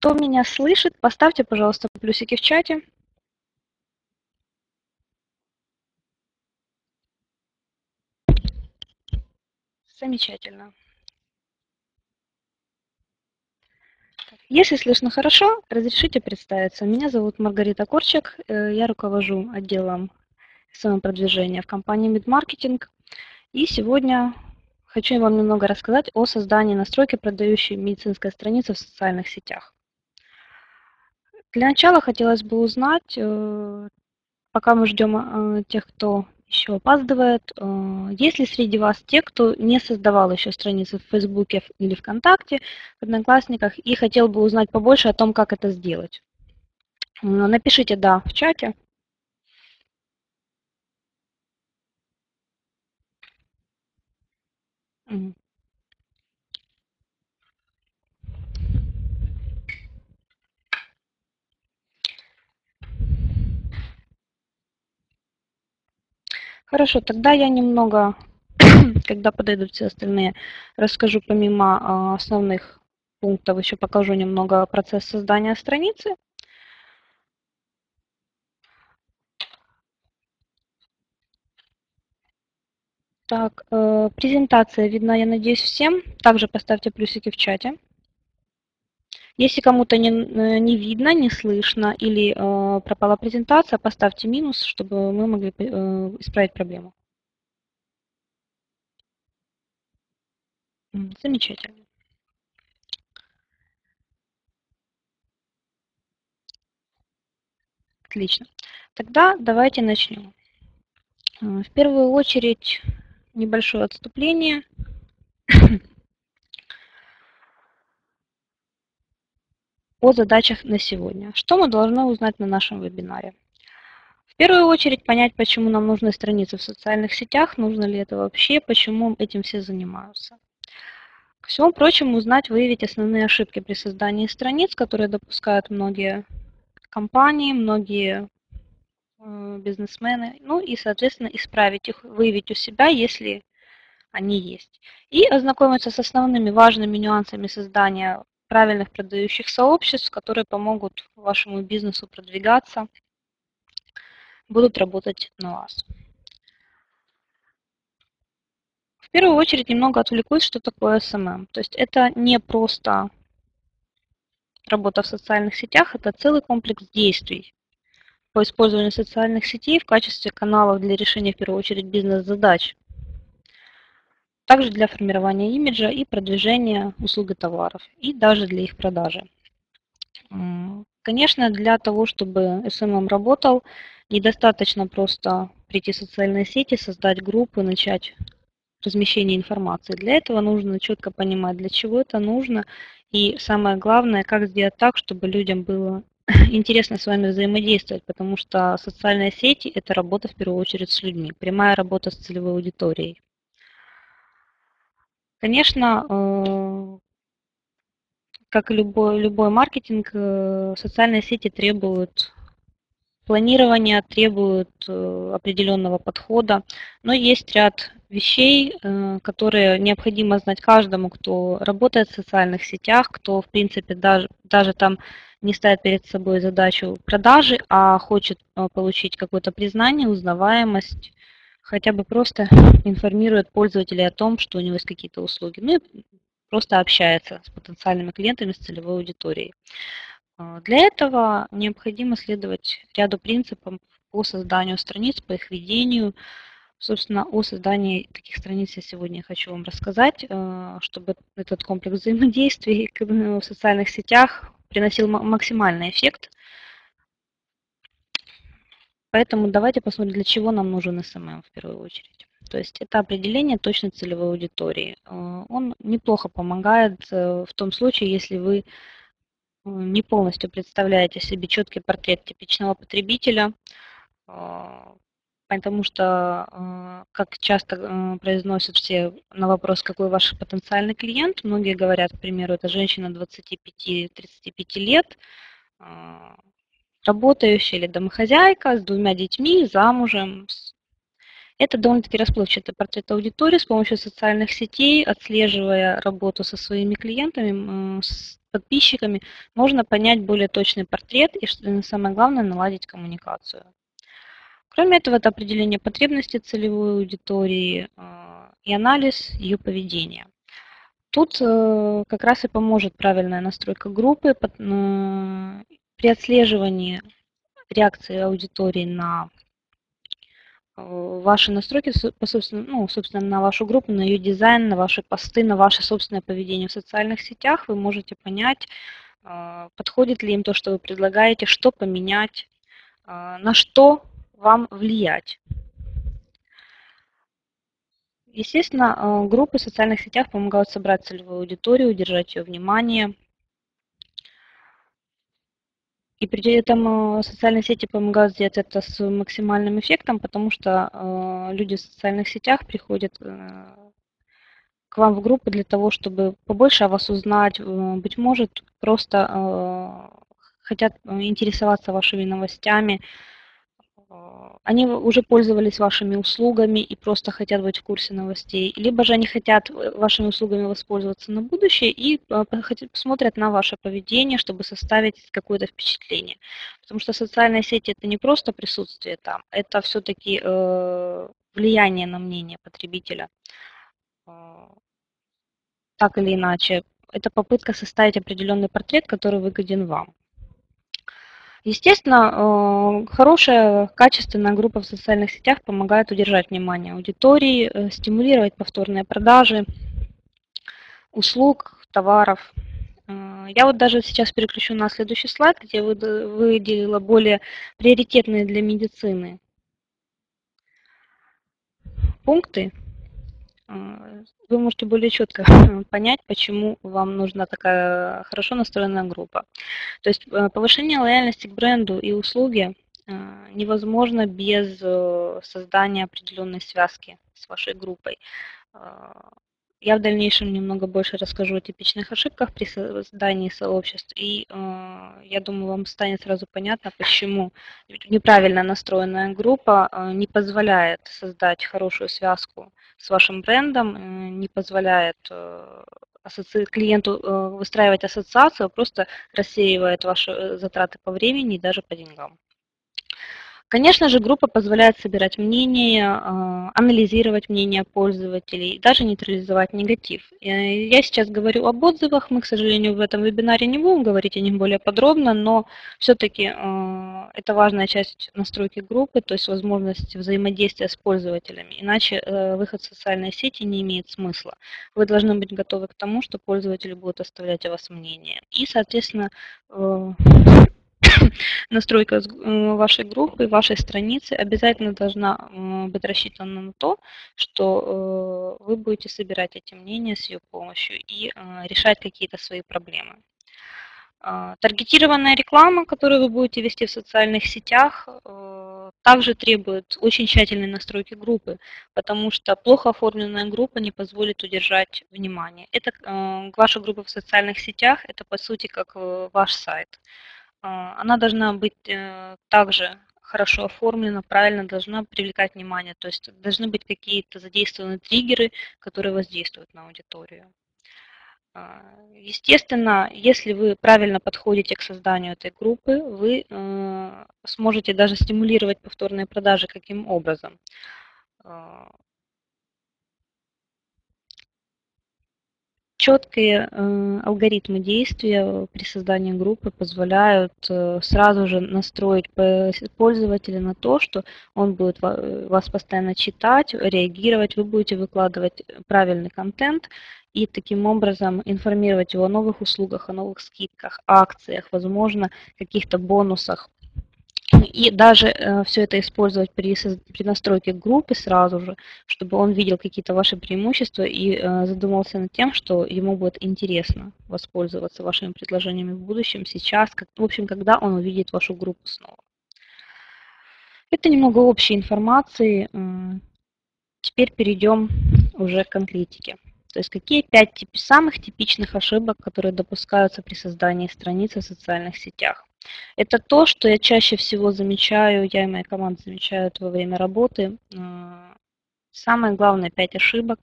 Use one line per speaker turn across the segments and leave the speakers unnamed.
Кто меня слышит, поставьте, пожалуйста, плюсики в чате. Замечательно. Если слышно хорошо, разрешите представиться. Меня зовут Маргарита Корчак, э, я руковожу отделом самопродвижения в компании Мидмаркетинг. И сегодня хочу вам немного рассказать о создании настройки, продающей медицинской страницы в социальных сетях. Для начала хотелось бы узнать, э, пока мы ждем э, тех, кто еще опаздывает, э, есть ли среди вас те, кто не создавал еще страницы в Фейсбуке или ВКонтакте, в Одноклассниках, и хотел бы узнать побольше о том, как это сделать? Напишите «да» в чате. Хорошо, тогда я немного, когда подойдут все остальные, расскажу помимо а, основных пунктов, еще покажу немного процесс создания страницы. Так, э, презентация видна, я надеюсь, всем. Также поставьте плюсики в чате. Если кому-то не, э, не видно, не слышно или э, пропала презентация, поставьте минус, чтобы мы могли э, исправить проблему. Замечательно. Отлично. Тогда давайте начнем. Э, в первую очередь небольшое отступление. О задачах на сегодня. Что мы должны узнать на нашем вебинаре? В первую очередь понять, почему нам нужны страницы в социальных сетях, нужно ли это вообще, почему этим все занимаются. К всему прочему, узнать, выявить основные ошибки при создании страниц, которые допускают многие компании, многие э, бизнесмены, ну и, соответственно, исправить их, выявить у себя, если они есть. И ознакомиться с основными важными нюансами создания правильных продающих сообществ, которые помогут вашему бизнесу продвигаться, будут работать на вас. В первую очередь немного отвлекусь, что такое SMM. То есть это не просто работа в социальных сетях, это целый комплекс действий по использованию социальных сетей в качестве каналов для решения, в первую очередь, бизнес-задач также для формирования имиджа и продвижения услуг и товаров, и даже для их продажи. Конечно, для того, чтобы SMM работал, недостаточно просто прийти в социальные сети, создать группу, начать размещение информации. Для этого нужно четко понимать, для чего это нужно, и самое главное, как сделать так, чтобы людям было интересно с вами взаимодействовать, потому что социальные сети – это работа в первую очередь с людьми, прямая работа с целевой аудиторией. Конечно, э, как и любой, любой маркетинг, э, социальные сети требуют планирования, требуют э, определенного подхода, но есть ряд вещей, которые необходимо знать каждому, кто работает в социальных сетях, кто, в принципе, даже, даже там не ставит перед собой задачу продажи, а хочет получить какое-то признание, узнаваемость, хотя бы просто информирует пользователей о том, что у него есть какие-то услуги. Ну и просто общается с потенциальными клиентами, с целевой аудиторией. А, для этого необходимо следовать ряду принципов по созданию страниц, по их ведению. Собственно, о создании таких страниц я сегодня хочу вам рассказать, а, чтобы этот комплекс взаимодействий в социальных сетях приносил максимальный эффект Поэтому давайте посмотрим, для чего нам нужен SMM в первую очередь. То есть это определение точной целевой аудитории. Э, он неплохо помогает э, в том случае, если вы э, не полностью представляете себе четкий портрет типичного потребителя, потому что, как часто произносят все на вопрос, какой ваш потенциальный клиент, многие говорят, к примеру, это женщина 25-35 лет, работающая или домохозяйка с двумя детьми, замужем. Это довольно-таки расплывчатый портрет аудитории с помощью социальных сетей, отслеживая работу со своими клиентами, подписчиками, можно понять более точный портрет и, что самое главное, наладить коммуникацию. Кроме этого, это определение потребностей целевой аудитории э, и анализ ее поведения. Тут э, как раз и поможет правильная настройка группы при отслеживании реакции аудитории на Э, ваши настройки, собственно, ну, собственно, на вашу группу, на ее дизайн, на ваши посты, на ваше собственное поведение в социальных сетях, вы можете понять, э, подходит ли им то, что вы предлагаете, что поменять, э, на что вам влиять. Естественно, группы в социальных сетях помогают собрать целевую аудиторию, удержать ее внимание – и при этом э, социальные сети помогают сделать это с максимальным эффектом, потому что э, люди в социальных сетях приходят э, к вам в группу для того, чтобы побольше о вас узнать, быть может, просто хотят интересоваться вашими новостями, они уже пользовались вашими услугами и просто хотят быть в курсе новостей, либо же они хотят э, вашими услугами воспользоваться на будущее и э, смотрят на ваше поведение, чтобы составить какое-то впечатление. Потому что социальные сети это не просто присутствие там, это все-таки э, влияние на мнение потребителя. Так или иначе, это попытка составить определенный портрет, который выгоден вам. Естественно, э, хорошая, качественная группа в социальных сетях помогает удержать внимание аудитории, э, стимулировать повторные продажи услуг, товаров. Э, я вот даже сейчас переключу на следующий слайд, где выделила более приоритетные для медицины пункты. Вы можете более четко понять, почему вам нужна такая хорошо настроенная группа. То есть э, повышение лояльности к бренду и услуге э, невозможно без э, создания определенной связки с вашей группой. Я в дальнейшем немного больше расскажу о типичных ошибках при создании сообществ, и э, я думаю, вам станет сразу понятно, почему неправильно настроенная группа э, не позволяет создать хорошую связку с вашим брендом, э, не позволяет э, клиенту э, выстраивать ассоциацию, а просто рассеивает ваши э, затраты по времени и даже по деньгам. Конечно же, группа позволяет собирать мнения, а, анализировать мнения пользователей, даже нейтрализовать негатив. Я сейчас говорю об отзывах, мы, к сожалению, в этом вебинаре не будем говорить о них более подробно, но все-таки а, это важная часть настройки группы, то есть возможность взаимодействия с пользователями. Иначе э, выход в социальные сети не имеет смысла. Вы должны быть готовы к тому, что пользователи будут оставлять о вас мнение. И, соответственно, э, настройка э, вашей группы, вашей страницы обязательно должна быть рассчитана на то, что э, вы будете собирать эти мнения с ее помощью и э, решать какие-то свои проблемы. А, таргетированная реклама, которую вы будете вести в социальных сетях, также требует очень тщательной настройки группы, потому что плохо оформленная группа не позволит удержать внимание. Это ваша группа в социальных сетях, это по сути как ваш сайт. А, она должна быть э, также хорошо оформлена, правильно должна привлекать внимание. То есть должны быть какие-то задействованы триггеры, которые воздействуют на аудиторию. А, естественно, если вы правильно подходите к созданию этой группы, вы э, сможете даже стимулировать повторные продажи каким образом. Четкие э, алгоритмы действия при создании группы позволяют э, сразу же настроить пользователя на то, что он будет вас постоянно читать, реагировать, вы будете выкладывать правильный контент и таким образом информировать его о новых услугах, о новых скидках, акциях, возможно, каких-то бонусах и даже э, все это использовать при, при настройке группы сразу же, чтобы он видел какие-то ваши преимущества и э, задумался над тем, что ему будет интересно воспользоваться вашими предложениями в будущем, сейчас, как, в общем, когда он увидит вашу группу снова. Это немного общей информации. Теперь перейдем уже к конкретике. То есть какие пять тип, самых типичных ошибок, которые допускаются при создании страницы в социальных сетях. Это то, что я чаще всего замечаю, я и моя команда замечают во время работы. Самое главное, пять ошибок.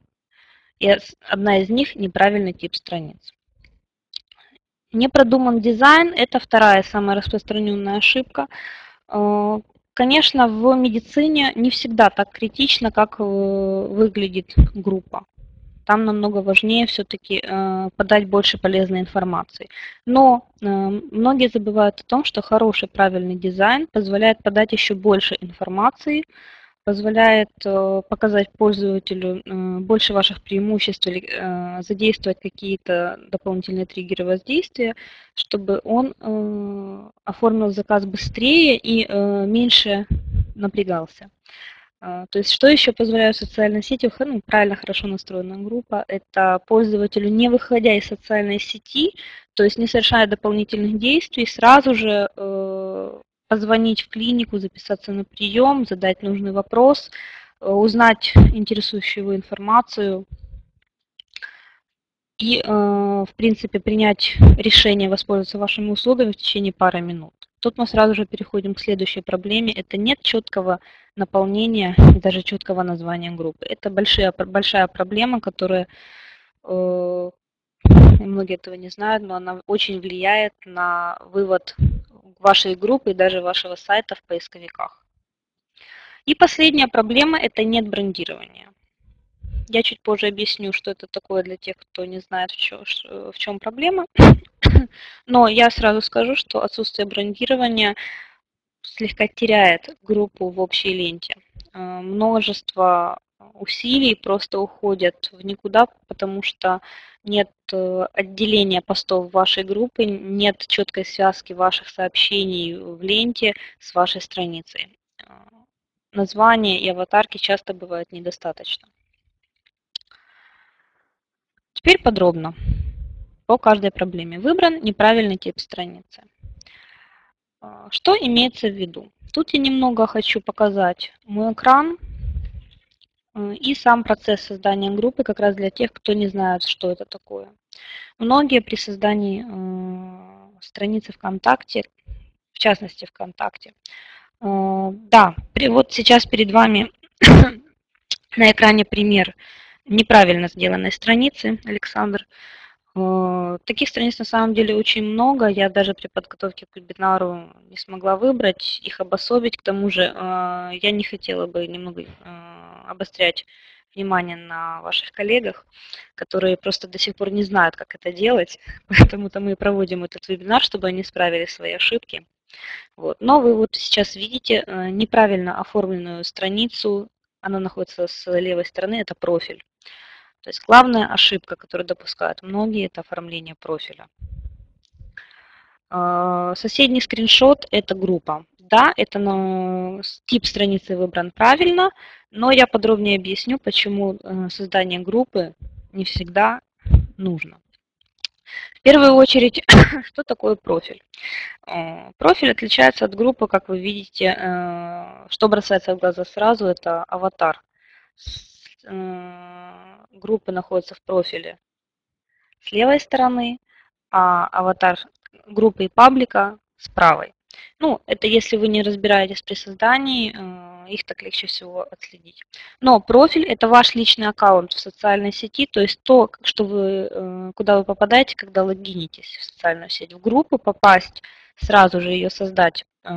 И одна из них – неправильный тип страниц. Непродуман дизайн – это вторая самая распространенная ошибка. Э, конечно, в медицине не всегда так критично, как выглядит группа там намного важнее все-таки э, подать больше полезной информации. Но э, многие забывают о том, что хороший правильный дизайн позволяет подать еще больше информации, позволяет э, показать пользователю больше ваших преимуществ или задействовать какие-то дополнительные триггеры воздействия, чтобы он оформил заказ быстрее и меньше напрягался. А, то есть что еще позволяют социальные сети? Ну, правильно, хорошо настроенная группа. Это пользователю, не выходя из социальной сети, то есть не совершая дополнительных действий, сразу же э, позвонить в клинику, записаться на прием, задать нужный вопрос, э, узнать интересующую его информацию и, э, в принципе, принять решение воспользоваться вашими услугами в течение пары минут. Тут мы сразу же переходим к следующей проблеме. Это нет четкого наполнения, даже четкого названия группы. Это большая, большая проблема, которая, э, многие этого не знают, но она очень влияет на вывод вашей группы и даже вашего сайта в поисковиках. И последняя проблема – это нет брендирования. Я чуть позже объясню, что это такое для тех, кто не знает, в чем, проблема. Но я сразу скажу, что отсутствие брендирования слегка теряет группу в общей ленте. Э, множество усилий просто уходят в никуда, потому что нет э, отделения постов вашей группы, нет четкой связки ваших сообщений в ленте с вашей страницей. Э, названия и аватарки часто бывают недостаточно. Теперь подробно по каждой проблеме. Выбран неправильный тип страницы. А, что имеется в виду? Тут я немного хочу показать мой экран э, и сам процесс создания группы, как раз для тех, кто не знает, что это такое. Многие при создании э, страницы ВКонтакте, в частности ВКонтакте, да, вот сейчас перед вами на экране пример неправильно сделанной страницы, Александр. Э, таких страниц на самом деле очень много. Я даже при подготовке к вебинару не смогла выбрать, их обособить. К тому же э, я не хотела бы немного э, обострять внимание на ваших коллегах, которые просто до сих пор не знают, как это делать. Поэтому-то мы проводим этот вебинар, чтобы они справили свои ошибки. Вот. Но вы вот сейчас видите неправильно оформленную страницу. Она находится с левой стороны, это профиль. То есть главная ошибка, которую допускают многие, это оформление профиля. А, соседний скриншот – это группа. Да, это на тип страницы выбран правильно, но я подробнее объясню, почему э, создание группы не всегда нужно. В первую очередь, что такое профиль? Э, профиль отличается от группы, как вы видите, э, что бросается в глаза сразу, это аватар группы находятся в профиле с левой стороны, а аватар группы и паблика с правой. Ну, это если вы не разбираетесь при создании, э, их так легче всего отследить. Но профиль – это ваш личный аккаунт в социальной сети, то есть то, что вы, э, куда вы попадаете, когда логинитесь в социальную сеть. В группу попасть, сразу же ее создать э,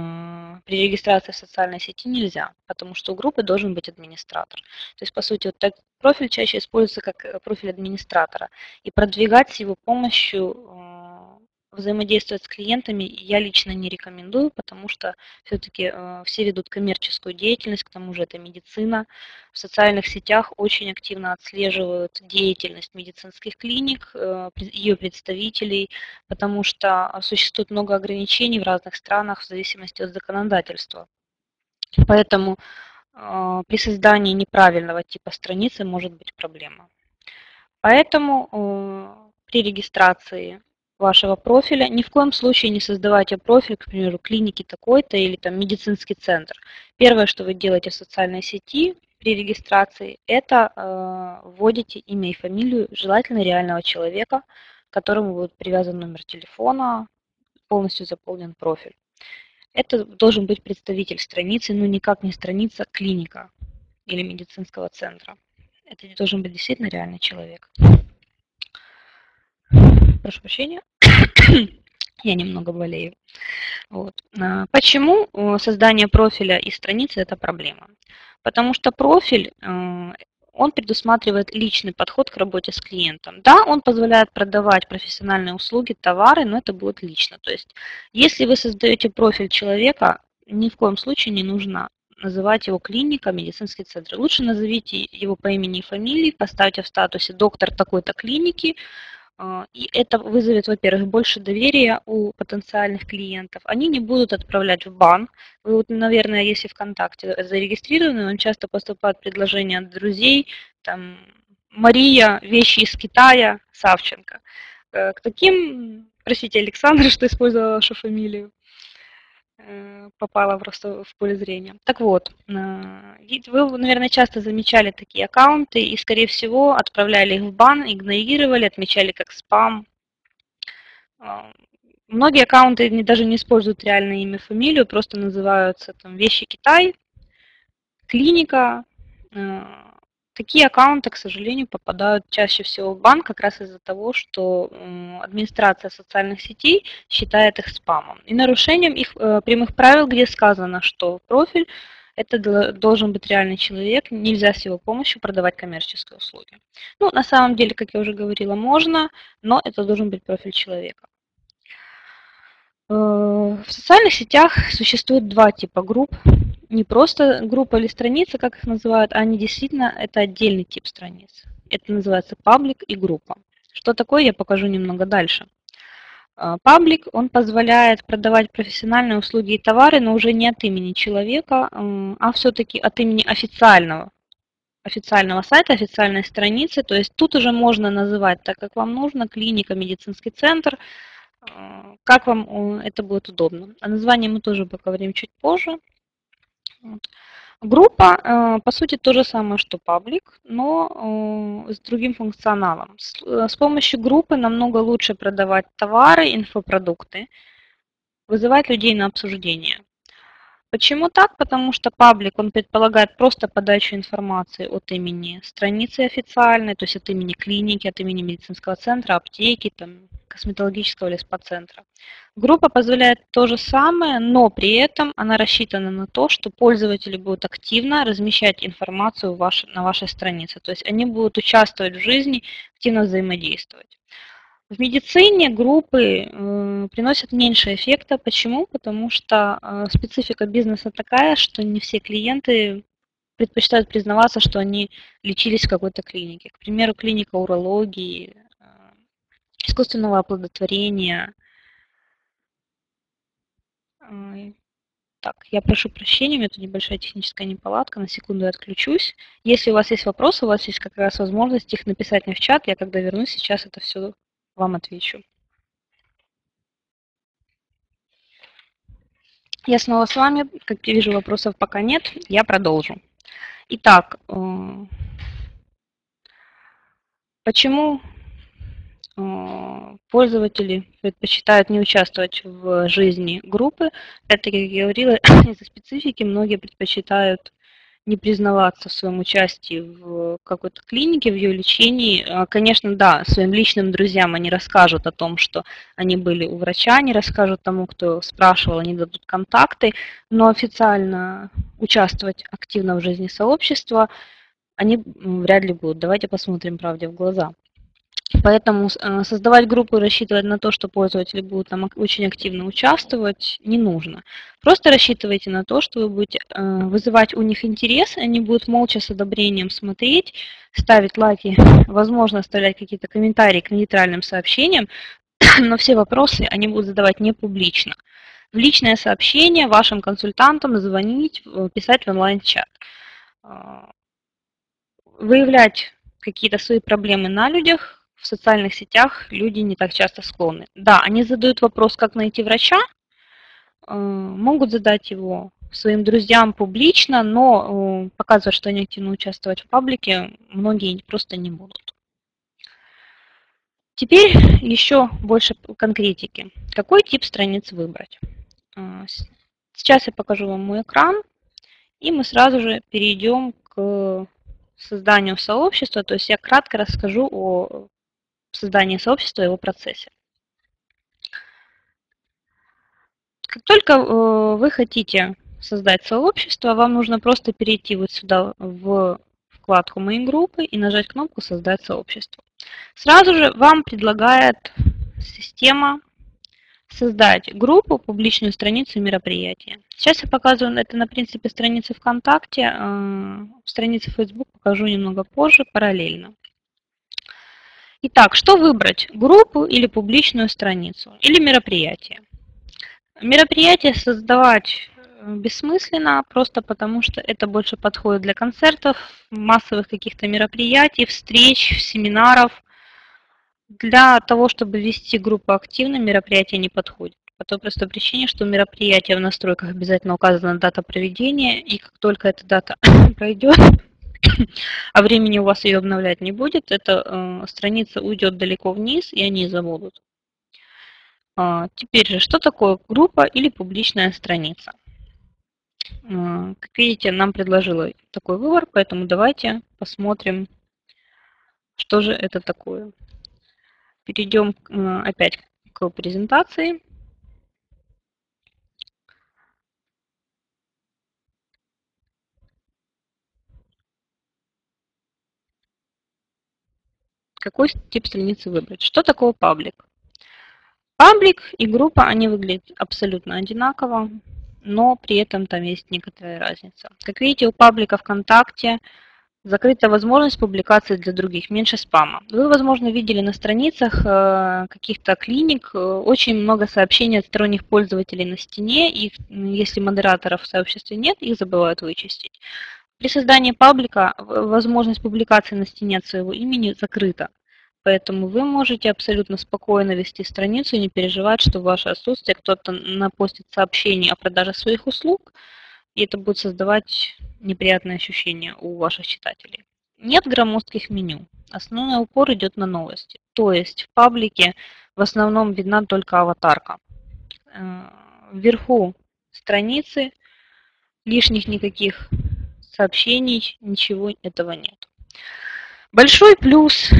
при регистрации в социальной сети нельзя, потому что у группы должен быть администратор. То есть, по сути, вот так профиль чаще используется как профиль администратора. И продвигать с его помощью взаимодействовать с клиентами я лично не рекомендую, потому что все-таки э, все ведут коммерческую деятельность, к тому же это медицина. В социальных сетях очень активно отслеживают деятельность медицинских клиник, э, ее представителей, потому что существует много ограничений в разных странах в зависимости от законодательства. Поэтому э, при создании неправильного типа страницы может быть проблема. Поэтому при регистрации вашего профиля. Ни в коем случае не создавайте профиль, к примеру, клиники такой-то или там медицинский центр. Первое, что вы делаете в социальной сети при регистрации, это э, вводите имя и фамилию, желательно реального человека, к которому будет привязан номер телефона, полностью заполнен профиль. Это должен быть представитель страницы, но никак не страница клиника или медицинского центра. Это должен быть действительно реальный человек прошу прощения. Я немного болею. Вот. А, почему э, создание профиля и страницы – это проблема? Потому что профиль, э, он предусматривает личный подход к работе с клиентом. Да, он позволяет продавать профессиональные услуги, товары, но это будет лично. То есть, если вы создаете профиль человека, ни в коем случае не нужно называть его клиника, медицинский центр. Лучше назовите его по имени и фамилии, поставьте в статусе доктор такой-то клиники, и это вызовет, во-первых, больше доверия у потенциальных клиентов. Они не будут отправлять в бан. Вы, вот, наверное, если ВКонтакте зарегистрированы, вам часто поступают предложения от друзей, там, Мария, вещи из Китая, Савченко. Э, к таким, простите, Александр, что использовала вашу фамилию. Э, попала просто в поле зрения. Так вот, э, вы, наверное, часто замечали такие аккаунты и, скорее всего, отправляли их в бан, игнорировали, отмечали как спам. Э, многие аккаунты даже не используют реальное имя, фамилию, просто называются там «Вещи Китай», «Клиника», Такие аккаунты, к сожалению, попадают чаще всего в бан как раз из-за того, что администрация социальных сетей считает их спамом. И нарушением их э, прямых правил, где сказано, что профиль это должен быть реальный человек, нельзя с его помощью продавать коммерческие услуги. Ну, на самом деле, как я уже говорила, можно, но это должен быть профиль человека. Э, в социальных сетях существует два типа групп не просто группа или страница, как их называют, а они действительно, это отдельный тип страниц. Это называется паблик и группа. Что такое, я покажу немного дальше. А, паблик, он позволяет продавать профессиональные услуги и товары, но уже не от имени человека, а все-таки от имени официального, официального сайта, официальной страницы. То есть тут уже можно называть так, как вам нужно, клиника, медицинский центр, а, как вам это будет удобно. О названии мы тоже поговорим чуть позже. Группа, э, по сути, то же самое, что паблик, но э, с другим функционалом. Э, с помощью группы намного лучше продавать товары, инфопродукты, вызывать людей на обсуждение. Почему так? Потому что паблик, он предполагает просто подачу информации от имени страницы официальной, то есть от имени клиники, от имени медицинского центра, аптеки, там, косметологического или спа-центра. Группа позволяет то же самое, но при этом она рассчитана на то, что пользователи будут активно размещать информацию ваш, на вашей странице. То есть они будут участвовать в жизни, активно взаимодействовать. В медицине группы э, приносят меньше эффекта. Почему? Потому что э, специфика бизнеса такая, что не все клиенты предпочитают признаваться, что они лечились в какой-то клинике. К примеру, клиника урологии, э, искусственного оплодотворения. Так, я прошу прощения, у меня тут небольшая техническая неполадка, на секунду я отключусь. Если у вас есть вопросы, у вас есть как раз возможность их написать мне в чат, я когда вернусь, сейчас это все вам отвечу. Я снова с вами. Как я вижу, вопросов пока нет. Я продолжу. Итак, э, почему э, пользователи предпочитают не участвовать в жизни группы? Это, как я говорила, из-за специфики многие предпочитают не признаваться в своем участии в какой-то клинике, в ее лечении. А, конечно, да, своим личным друзьям они расскажут о том, что они были у врача, они расскажут тому, кто спрашивал, они дадут контакты, но официально участвовать активно в жизни сообщества они вряд ли будут. Давайте посмотрим правде в глаза. Поэтому э, создавать группу и рассчитывать на то, что пользователи будут там очень активно участвовать, не нужно. Просто рассчитывайте на то, что вы будете э, вызывать у них интерес, они будут молча с одобрением смотреть, ставить лайки, возможно, оставлять какие-то комментарии к нейтральным сообщениям, но все вопросы они будут задавать не публично. В личное сообщение вашим консультантам звонить, э, писать в онлайн-чат. Выявлять какие-то свои проблемы на людях, в социальных сетях люди не так часто склонны. Да, они задают вопрос, как найти врача, э, могут задать его своим друзьям публично, но э, показывать, что они активно участвуют в паблике, многие просто не будут. Теперь еще больше конкретики. Какой тип страниц выбрать? Э, сейчас я покажу вам мой экран, и мы сразу же перейдем к созданию сообщества. То есть я кратко расскажу о создании сообщества и его процессе. Как только э, вы хотите создать сообщество, вам нужно просто перейти вот сюда в вкладку «Мои группы» и нажать кнопку «Создать сообщество». Сразу же вам предлагает система создать группу, публичную страницу мероприятия. Сейчас я показываю это на принципе страницы ВКонтакте, э, страницы Facebook покажу немного позже, параллельно. Итак, что выбрать? Группу или публичную страницу? Или мероприятие? Мероприятие создавать э, бессмысленно, просто потому что это больше подходит для концертов, массовых каких-то мероприятий, встреч, семинаров. Для того, чтобы вести группу активно, мероприятие не подходит. По той простой причине, что у мероприятия в настройках обязательно указана дата проведения, и как только эта дата пройдет, а времени у вас ее обновлять не будет, эта э, страница уйдет далеко вниз, и они забудут. А, теперь же, что такое группа или публичная страница? А, как видите, нам предложила такой выбор, поэтому давайте посмотрим, что же это такое. Перейдем э, опять к презентации. Какой тип страницы выбрать. Что такое паблик? Паблик и группа, они выглядят абсолютно одинаково, но при этом там есть некоторая разница. Как видите, у паблика ВКонтакте закрыта возможность публикации для других, меньше спама. Вы, возможно, видели на страницах э, каких-то клиник э, очень много сообщений от сторонних пользователей на стене, и если модераторов в сообществе нет, их забывают вычистить. При создании паблика возможность публикации на стене от своего имени закрыта. Поэтому вы можете абсолютно спокойно вести страницу и не переживать, что в ваше отсутствие кто-то напостит сообщение о продаже своих услуг, и это будет создавать неприятные ощущения у ваших читателей. Нет громоздких меню. Основной упор идет на новости. То есть в паблике в основном видна только аватарка. Э, вверху страницы, лишних никаких сообщений, ничего этого нет. Большой плюс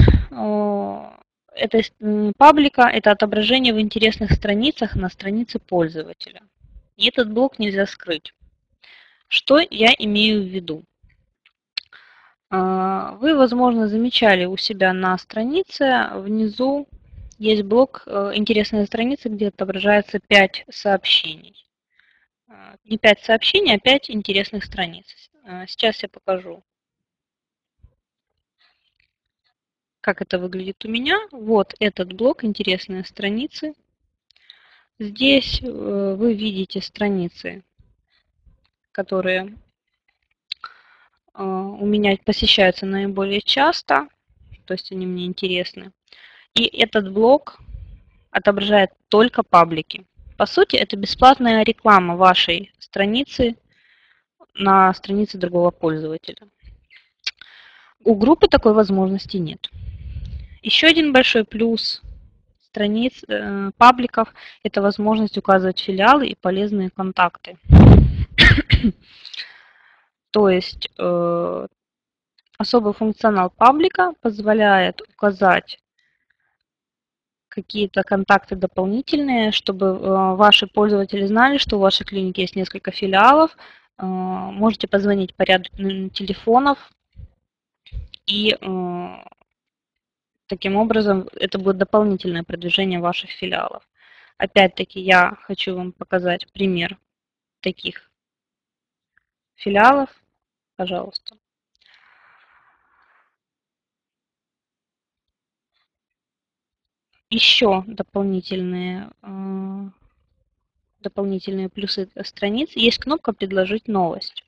этой паблика – это отображение в интересных страницах на странице пользователя. И этот блок нельзя скрыть. Что я имею в виду? А, вы, возможно, замечали у себя на странице, внизу есть блок э, «Интересные страницы», где отображается 5 сообщений. А, не 5 сообщений, а 5 интересных страниц. А, сейчас я покажу. Как это выглядит у меня? Вот этот блок «Интересные страницы». Здесь э, вы видите страницы, которые э, у меня посещаются наиболее часто, то есть они мне интересны. И этот блок отображает только паблики. По сути, это бесплатная реклама вашей страницы на странице другого пользователя. У группы такой возможности нет. Еще один большой плюс страниц, э, пабликов – это возможность указывать филиалы и полезные контакты. То есть э, особый функционал паблика позволяет указать какие-то контакты дополнительные, чтобы э, ваши пользователи знали, что у вашей клиники есть несколько филиалов, можете позвонить по ряду телефонов и э, Таким образом, это будет дополнительное продвижение ваших филиалов. Опять-таки, я хочу вам показать пример таких филиалов. Пожалуйста. Еще дополнительные, э, дополнительные плюсы страниц. Есть кнопка «Предложить новость».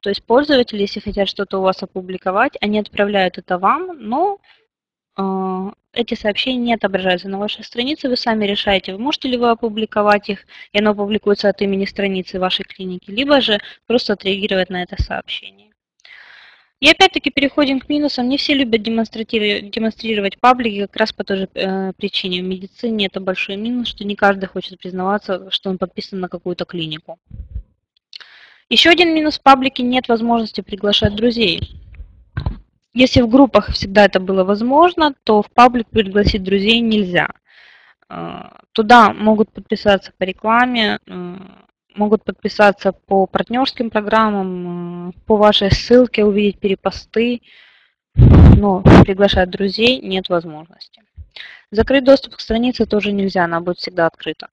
То есть пользователи, если хотят что-то у вас опубликовать, они отправляют это вам, но а, эти сообщения не отображаются на вашей странице, вы сами решаете, можете ли вы опубликовать их, и оно публикуется от имени страницы вашей клиники, либо же просто отреагировать на это сообщение. И опять-таки переходим к минусам. Не все любят демонстрировать, демонстрировать паблики как раз по той же э, причине. В медицине это большой минус, что не каждый хочет признаваться, что он подписан на какую-то клинику. Еще один минус паблики – нет возможности приглашать друзей. Если в группах всегда это было возможно, то в паблик пригласить друзей нельзя. Туда могут подписаться по рекламе, могут подписаться по партнерским программам, по вашей ссылке увидеть перепосты, но приглашать друзей нет возможности. Закрыть доступ к странице тоже нельзя, она будет всегда открыта.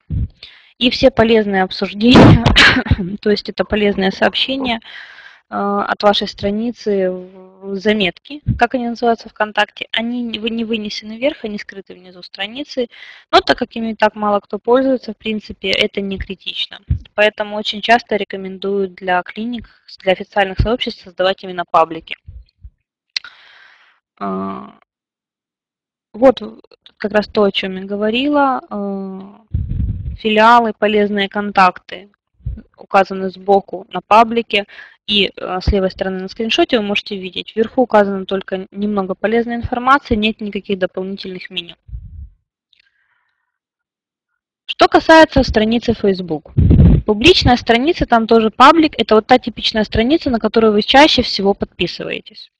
И все полезные обсуждения, то есть это полезные сообщения э, от вашей страницы заметки, как они называются ВКонтакте, они не вынесены вверх, они скрыты внизу страницы, но так как ими так мало кто пользуется, в принципе, это не критично. Поэтому очень часто рекомендуют для клиник, для официальных сообществ создавать именно паблики. Э, вот как раз то, о чем я говорила. Э, филиалы, полезные контакты указаны сбоку на паблике. И э, с левой стороны на скриншоте вы можете видеть. Вверху указано только немного полезной информации, нет никаких дополнительных меню. Что касается страницы Facebook. Публичная страница, там тоже паблик, это вот та типичная страница, на которую вы чаще всего подписываетесь.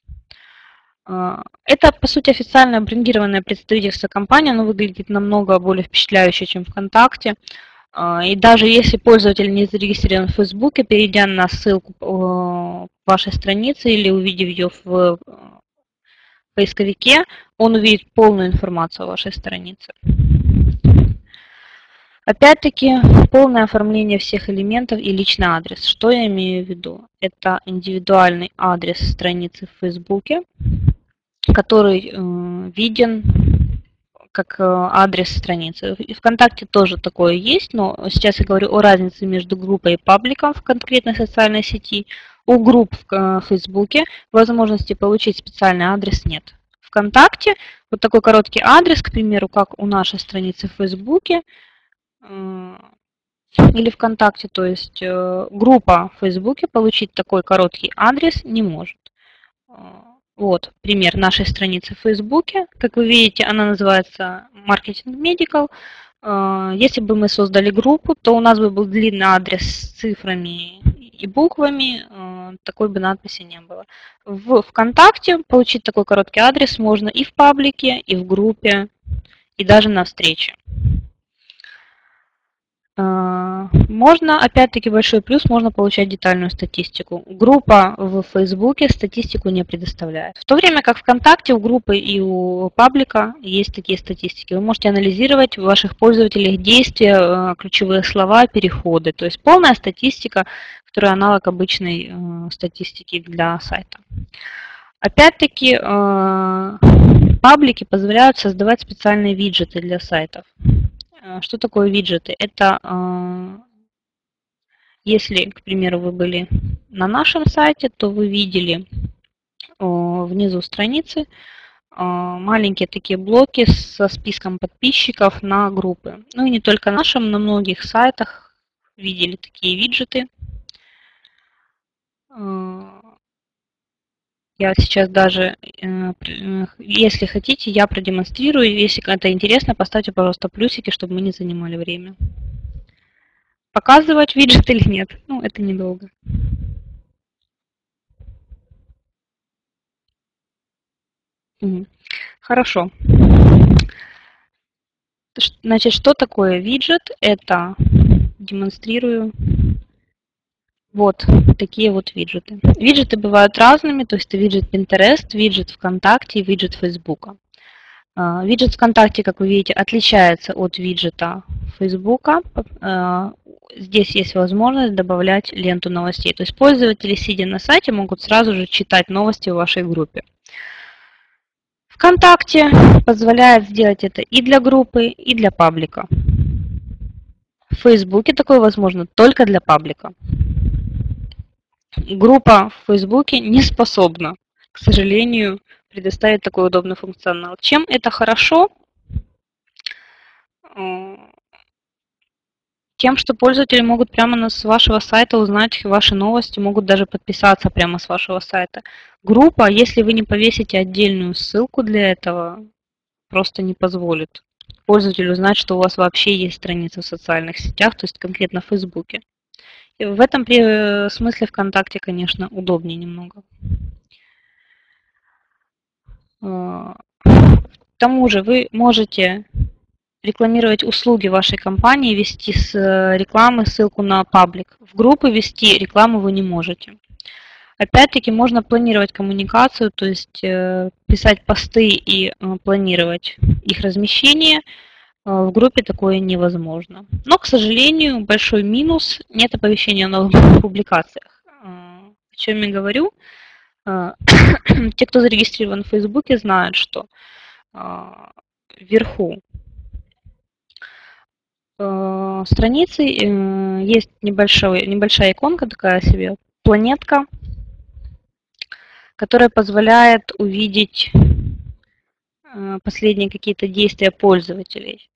А, это, по сути, официальное брендированное представительство компании, оно выглядит намного более впечатляюще, чем ВКонтакте. А, и даже если пользователь не зарегистрирован в Фейсбуке, перейдя на ссылку э, вашей страницы или увидев ее в э, поисковике, он увидит полную информацию о вашей странице. Опять-таки, полное оформление всех элементов и личный адрес. Что я имею в виду? Это индивидуальный адрес страницы в Фейсбуке, который э, виден как э, адрес страницы. И ВКонтакте тоже такое есть, но сейчас я говорю о разнице между группой и пабликом в конкретной социальной сети. У групп в э, Фейсбуке возможности получить специальный адрес нет. ВКонтакте вот такой короткий адрес, к примеру, как у нашей страницы в Фейсбуке или ВКонтакте, то есть группа в Фейсбуке получить такой короткий адрес не может. Вот пример нашей страницы в Фейсбуке. Как вы видите, она называется Marketing Medical. А, если бы мы создали группу, то у нас бы был длинный адрес с цифрами и буквами, а, такой бы надписи не было. В ВКонтакте получить такой короткий адрес можно и в паблике, и в группе, и даже на встрече. А, можно, опять-таки, большой плюс, можно получать детальную статистику. Группа в Фейсбуке статистику не предоставляет. В то время как ВКонтакте у группы и у паблика есть такие статистики. Вы можете анализировать в ваших пользователях действия, э, ключевые слова, переходы. То есть полная статистика, которая аналог обычной э, статистики для сайта. Опять-таки, э, паблики позволяют создавать специальные виджеты для сайтов. А, что такое виджеты? Это а, если, к примеру, вы были на нашем сайте, то вы видели внизу страницы а, маленькие такие блоки со списком подписчиков на группы. Ну и не только нашим, на многих сайтах видели такие виджеты. Я сейчас даже, э, э, если хотите, я продемонстрирую. Если это интересно, поставьте, пожалуйста, плюсики, чтобы мы не занимали время. Показывать виджет или нет? Ну, это недолго. Хорошо. Значит, что такое виджет? Это демонстрирую вот такие вот виджеты. Виджеты бывают разными, то есть это виджет Pinterest, виджет ВКонтакте и виджет Фейсбука. Виджет ВКонтакте, как вы видите, отличается от виджета Фейсбука. Здесь есть возможность добавлять ленту новостей. То есть пользователи, сидя на сайте, могут сразу же читать новости в вашей группе. ВКонтакте позволяет сделать это и для группы, и для паблика. В Фейсбуке такое возможно только для паблика группа в Фейсбуке не способна, к сожалению, предоставить такой удобный функционал. Чем это хорошо? Э, тем, что пользователи могут прямо с вашего сайта узнать ваши новости, могут даже подписаться прямо с вашего сайта. Группа, если вы не повесите отдельную ссылку для этого, просто не позволит пользователю узнать, что у вас вообще есть страница в социальных сетях, то есть конкретно в Фейсбуке. В этом э, смысле ВКонтакте, конечно, удобнее немного. А, к тому же вы можете рекламировать услуги вашей компании, вести с рекламы ссылку на паблик. В группы вести рекламу вы не можете. Опять-таки можно планировать коммуникацию, то есть писать посты и планировать их размещение – Э, в группе такое невозможно. Но, к сожалению, большой минус – нет оповещения о новых публикациях. Э, о чем я говорю? Э, те, кто зарегистрирован в Фейсбуке, знают, что вверху страницы есть небольшой, небольшая иконка такая себе, планетка, которая позволяет увидеть последние какие-то действия пользователей.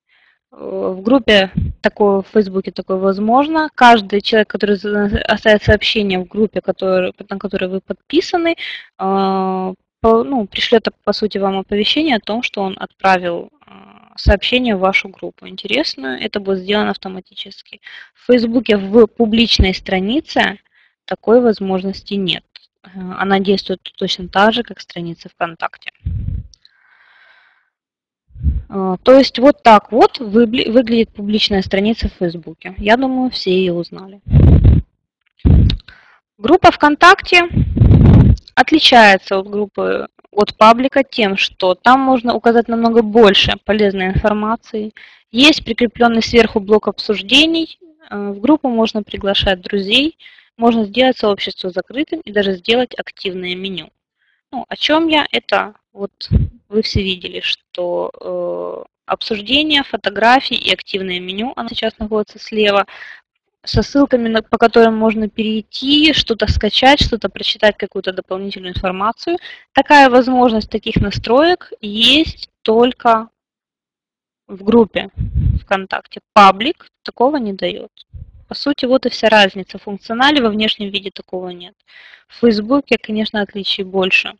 Э, в группе такое, в Фейсбуке такое возможно. Каждый человек, который оставит сообщение в группе, который, на которой вы подписаны, э, ну, пришлет, по сути, вам оповещение о том, что он отправил э, сообщение в вашу группу интересную. Это будет сделано автоматически. В Фейсбуке в публичной странице такой возможности нет. Она действует точно так же, как страница ВКонтакте. А, то есть вот так вот выглядит публичная страница в Фейсбуке. Я думаю, все ее узнали. Группа ВКонтакте отличается от группы от паблика тем, что там можно указать намного больше полезной информации. Есть прикрепленный сверху блок обсуждений. А, в группу можно приглашать друзей. Можно сделать сообщество закрытым и даже сделать активное меню. Ну, о чем я? Это вот вы все видели, что э, обсуждение, фотографии и активное меню, оно сейчас находится слева, со ссылками, по которым можно перейти, что-то скачать, что-то прочитать, какую-то дополнительную информацию. Такая возможность таких настроек есть только в группе ВКонтакте. Паблик такого не дает. По сути, вот и вся разница. В функционале во внешнем виде такого нет. В Фейсбуке, конечно, отличий больше.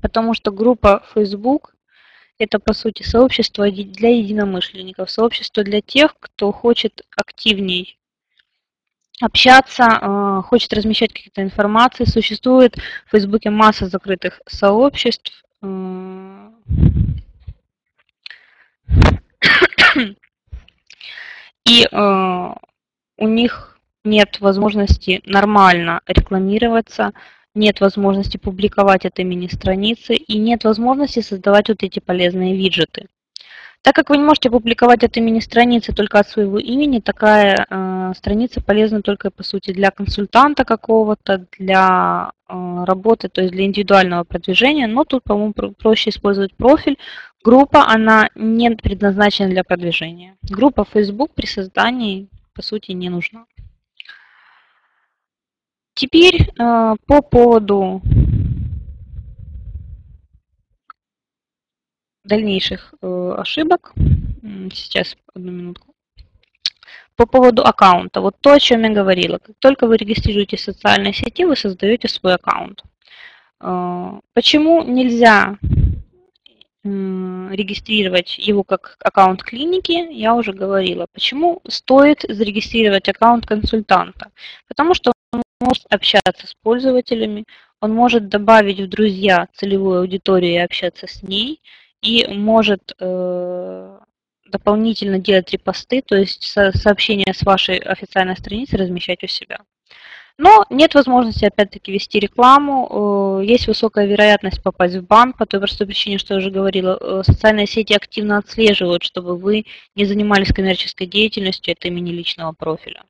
Потому что группа Facebook – это, по сути, сообщество для единомышленников, сообщество для тех, кто хочет активней общаться, э, хочет размещать какие-то информации. Существует в Фейсбуке масса закрытых сообществ. Э, и э, у них нет возможности нормально рекламироваться, нет возможности публиковать от имени страницы и нет возможности создавать вот эти полезные виджеты. Так как вы не можете публиковать от имени страницы только от своего имени, такая э, страница полезна только, по сути, для консультанта какого-то, для э, работы, то есть для индивидуального продвижения. Но тут, по-моему, проще использовать профиль. Группа, она не предназначена для продвижения. Группа Facebook при создании, по сути, не нужна. Теперь э, по поводу дальнейших э, ошибок. Сейчас, одну минутку. По поводу аккаунта. Вот то, о чем я говорила. Как только вы регистрируете в социальной сети, вы создаете свой аккаунт. Э, почему нельзя регистрировать его как аккаунт клиники, я уже говорила. Почему стоит зарегистрировать аккаунт консультанта? Потому что может общаться с пользователями, он может добавить в друзья целевую аудиторию и общаться с ней, и может э, дополнительно делать репосты, то есть со сообщения с вашей официальной страницы размещать у себя. Но нет возможности, опять-таки, вести рекламу. Э, есть высокая вероятность попасть в бан по той простой причине, что я уже говорила. Э, социальные сети активно отслеживают, чтобы вы не занимались коммерческой деятельностью от имени личного профиля.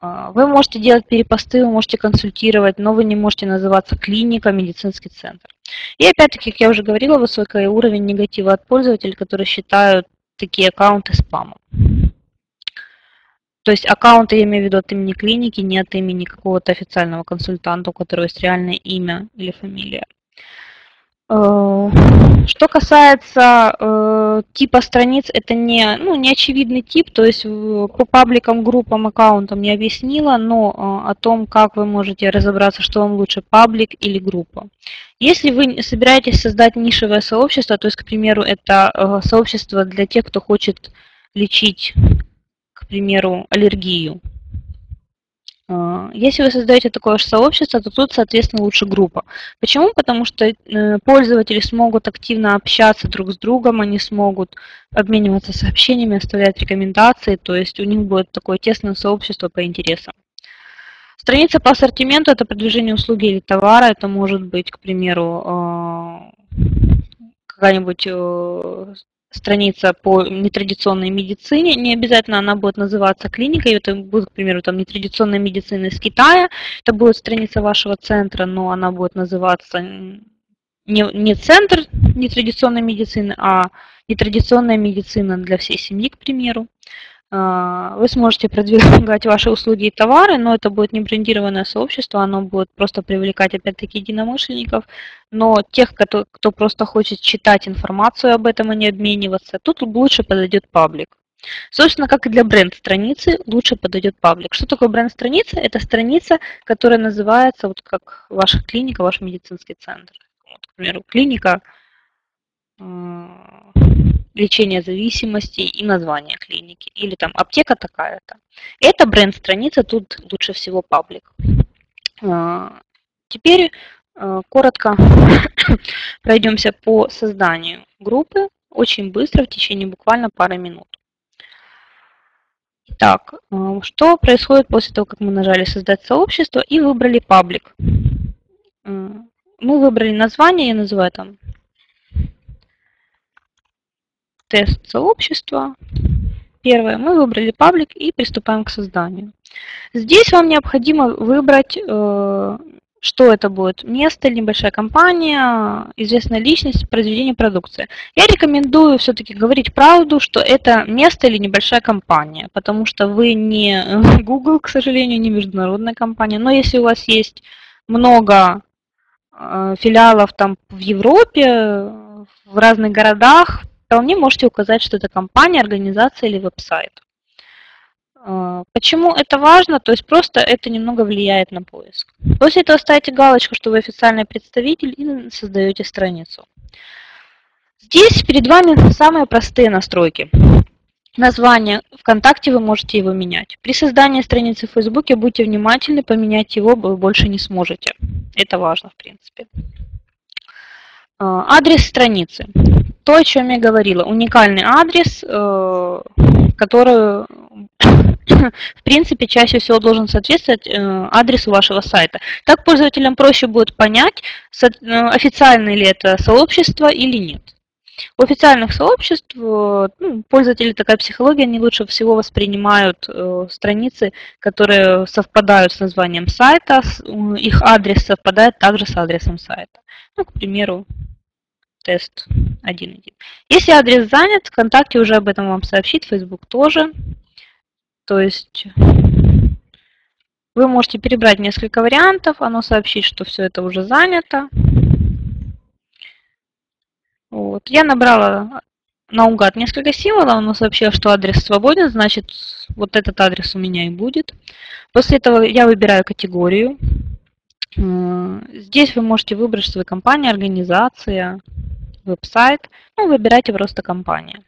А, вы можете делать перепосты, вы можете консультировать, но вы не можете называться клиника, медицинский центр. И опять-таки, как я уже говорила, высокий уровень негатива от пользователей, которые считают такие аккаунты спамом. То есть аккаунты я имею в виду от имени клиники, не от имени какого-то официального консультанта, у которого есть реальное имя или фамилия. Э, что касается э, типа страниц, это не, ну, не очевидный тип, то есть по пабликам, группам, аккаунтам не объяснила, но э, о том, как вы можете разобраться, что вам лучше, паблик или группа. Если вы собираетесь создать нишевое сообщество, то есть, к примеру, это э, сообщество для тех, кто хочет лечить, к примеру, аллергию, если вы создаете такое же сообщество, то тут, соответственно, лучше группа. Почему? Потому что э, пользователи смогут активно общаться друг с другом, они смогут обмениваться сообщениями, оставлять рекомендации, то есть у них будет такое тесное сообщество по интересам. Страница по ассортименту – это продвижение услуги или товара. Это может быть, к примеру, а, какая-нибудь э, страница по нетрадиционной медицине, не обязательно она будет называться клиникой, это будет, к примеру, там нетрадиционная медицина из Китая, это будет страница вашего центра, но она будет называться не, не центр нетрадиционной медицины, а нетрадиционная медицина для всей семьи, к примеру. А, вы сможете продвигать ваши услуги и товары, но это будет не брендированное сообщество, оно будет просто привлекать опять-таки единомышленников, но тех, кто, кто просто хочет читать информацию об этом, а не обмениваться, тут лучше подойдет паблик. Собственно, как и для бренд-страницы, лучше подойдет паблик. Что такое бренд-страница? Это страница, которая называется, вот как ваша клиника, ваш медицинский центр. Вот, к примеру, клиника лечение зависимости и название клиники. Или там аптека такая-то. Это бренд-страница, тут лучше всего паблик. А, теперь а, коротко пройдемся по созданию группы. Очень быстро, в течение буквально пары минут. Итак, а, что происходит после того, как мы нажали «Создать сообщество» и выбрали паблик? Мы выбрали название, я называю там тест сообщества. Первое, мы выбрали паблик и приступаем к созданию. Здесь вам необходимо выбрать, э, что это будет, место небольшая компания, известная личность, произведение продукции. Я рекомендую все-таки говорить правду, что это место или небольшая компания, потому что вы не Google, к сожалению, не международная компания, но если у вас есть много э, филиалов там в Европе, в разных городах, вполне можете указать, что это компания, организация или веб-сайт. А, почему это важно? То есть просто это немного влияет на поиск. После этого ставите галочку, что вы официальный представитель и создаете страницу. Здесь перед вами самые простые настройки. Название ВКонтакте вы можете его менять. При создании страницы в Фейсбуке будьте внимательны, поменять его вы больше не сможете. Это важно, в принципе. А, адрес страницы то, о чем я говорила. Уникальный адрес, э, который, в принципе, чаще всего должен соответствовать э, адресу вашего сайта. Так пользователям проще будет понять, э, официальное ли это сообщество или нет. У официальных сообществ ну, пользователи такая психология, они лучше всего воспринимают э, страницы, которые совпадают с названием сайта, их адрес совпадает также с адресом сайта. Ну, к примеру, тест 1.1. Если адрес занят, ВКонтакте уже об этом вам сообщит, Facebook тоже. То есть вы можете перебрать несколько вариантов, оно сообщит, что все это уже занято. Вот. Я набрала наугад несколько символов, оно сообщило, что адрес свободен, значит, вот этот адрес у меня и будет. После этого я выбираю категорию. Здесь вы можете выбрать свою компанию, организация, веб-сайт, ну, выбирайте просто компания.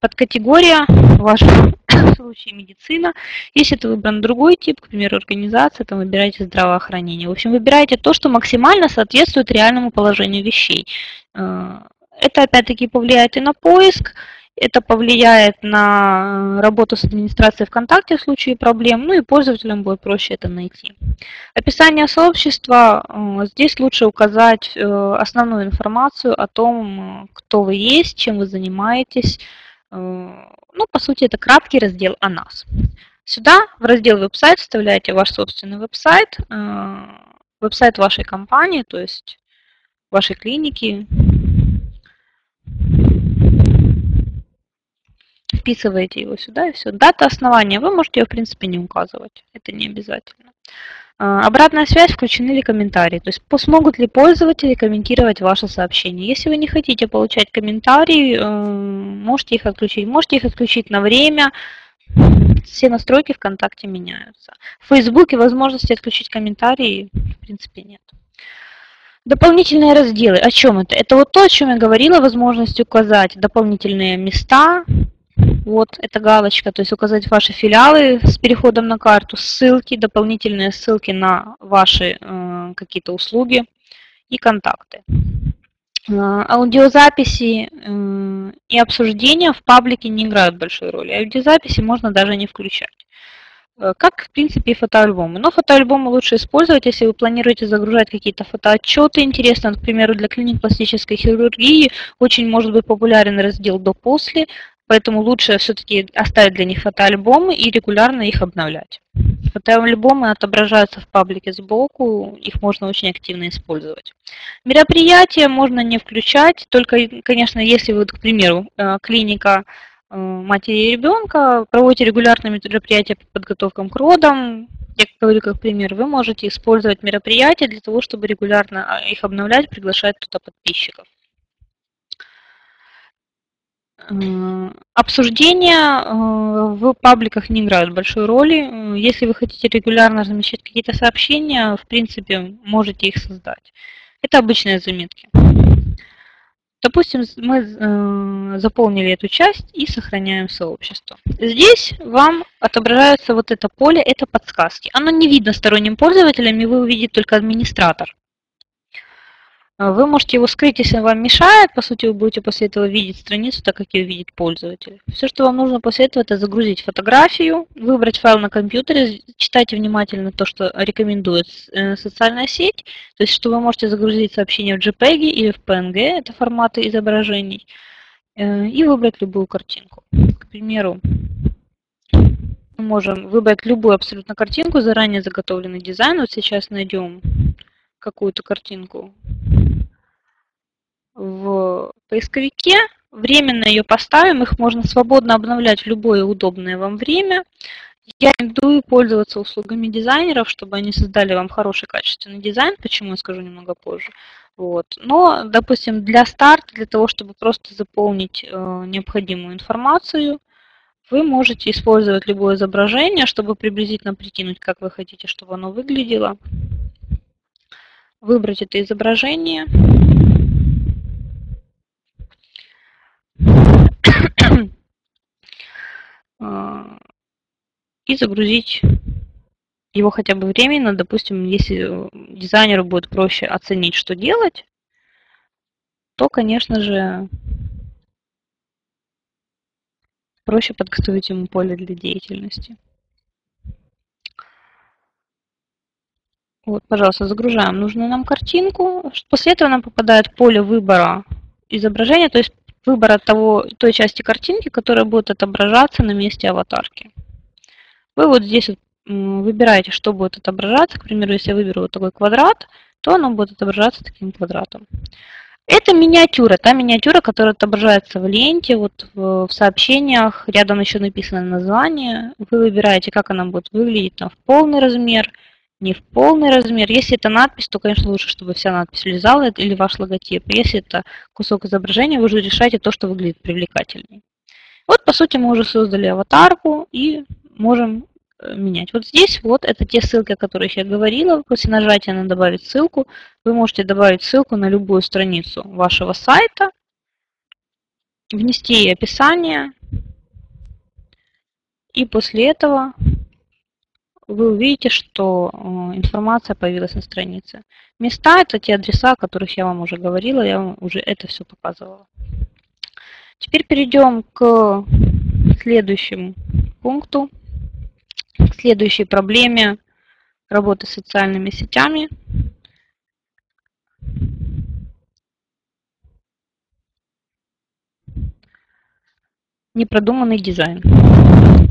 Подкатегория, в вашем случае медицина. Если это выбран другой тип, к примеру, организация, то выбирайте здравоохранение. В общем, выбирайте то, что максимально соответствует реальному положению вещей. Э, это опять-таки повлияет и на поиск, это повлияет на работу с администрацией ВКонтакте в случае проблем, ну и пользователям будет проще это найти. Описание сообщества. Э, здесь лучше указать э, основную информацию о том, кто вы есть, чем вы занимаетесь. Э, ну, по сути, это краткий раздел о нас. Сюда, в раздел веб-сайт, вставляете ваш собственный веб-сайт, веб-сайт вашей компании, то есть вашей клиники, вписываете его сюда и все. Дата основания вы можете ее, в принципе, не указывать. Это не обязательно. А, обратная связь, включены ли комментарии. То есть смогут ли пользователи комментировать ваше сообщение. Если вы не хотите получать комментарии, э, можете их отключить. Можете их отключить на время. Все настройки ВКонтакте меняются. В Фейсбуке возможности отключить комментарии в принципе нет. Дополнительные разделы. О чем это? Это вот то, о чем я говорила, возможность указать дополнительные места, Вот, эта галочка, то есть указать ваши филиалы с переходом на карту, ссылки, дополнительные ссылки на ваши э, какие-то услуги и контакты. Э, аудиозаписи э, и обсуждения в паблике не играют большой роли. Аудиозаписи можно даже не включать. Э, как, в принципе, и фотоальбомы. Но фотоальбомы лучше использовать, если вы планируете загружать какие-то фотоотчеты интересные. К примеру, для клиник пластической хирургии очень может быть популярен раздел «до-после», поэтому лучше все-таки оставить для них фотоальбомы и регулярно их обновлять. Фотоальбомы отображаются в паблике сбоку, их можно очень активно использовать. Мероприятия можно не включать, только, конечно, если вы, к примеру, э, клиника Э, матери и ребенка, проводите регулярные мероприятия по подготовкам к родам. Я говорю как пример, вы можете использовать мероприятия для того, чтобы регулярно а, их обновлять, приглашать туда подписчиков. Обсуждения э, в пабликах не играют большой роли. Если вы хотите регулярно размещать какие-то сообщения, в принципе, можете их создать. Это обычные заметки. Допустим, мы э, заполнили эту часть и сохраняем сообщество. Здесь вам отображается вот это поле, это подсказки. Оно не видно сторонним пользователям, и вы увидите только администратор. А вы можете его скрыть, если он вам мешает. По сути, вы будете после этого видеть страницу, так как ее видит пользователь. Все, что вам нужно после этого, это загрузить фотографию, выбрать файл на компьютере, читайте внимательно то, что рекомендует э, социальная сеть. То есть, что вы можете загрузить сообщение в JPEG или в PNG, это форматы изображений, э, и выбрать любую картинку. К примеру, мы можем выбрать любую абсолютно картинку, заранее заготовленный дизайн. Вот сейчас найдем какую-то картинку в поисковике, временно ее поставим, их можно свободно обновлять в любое удобное вам время. Я рекомендую пользоваться услугами дизайнеров, чтобы они создали вам хороший качественный дизайн, почему я скажу немного позже. Вот. Но, допустим, для старта, для того, чтобы просто заполнить э, необходимую информацию, вы можете использовать любое изображение, чтобы приблизительно прикинуть, как вы хотите, чтобы оно выглядело. Выбрать это изображение. А, и загрузить его хотя бы временно. Допустим, если дизайнеру будет проще оценить, что делать, то, конечно же, проще подготовить ему поле для деятельности. Вот, пожалуйста, загружаем нужную нам картинку. После этого нам попадает поле выбора изображения, то есть выбора того, той части картинки, которая будет отображаться на месте аватарки. Вы вот здесь выбираете, что будет отображаться. К примеру, если я выберу вот такой квадрат, то оно будет отображаться таким квадратом. Это миниатюра, та миниатюра, которая отображается в ленте, вот в, в сообщениях, рядом еще написано название. Вы выбираете, как она будет выглядеть там, в полный размер, не в полный размер. Если это надпись, то, конечно, лучше, чтобы вся надпись влезала или ваш логотип. Если это кусок изображения, вы уже решаете то, что выглядит привлекательней. Вот, по сути, мы уже создали аватарку и можем э, менять. Вот здесь вот это те ссылки, о которых я говорила. После нажатия на «Добавить ссылку» вы можете добавить ссылку на любую страницу вашего сайта, внести описание, и после этого вы увидите, что э, информация появилась на странице. Места – это те адреса, о которых я вам уже говорила, я вам уже это все показывала. Теперь перейдем к следующему пункту, к следующей проблеме работы с социальными сетями. Непродуманный дизайн.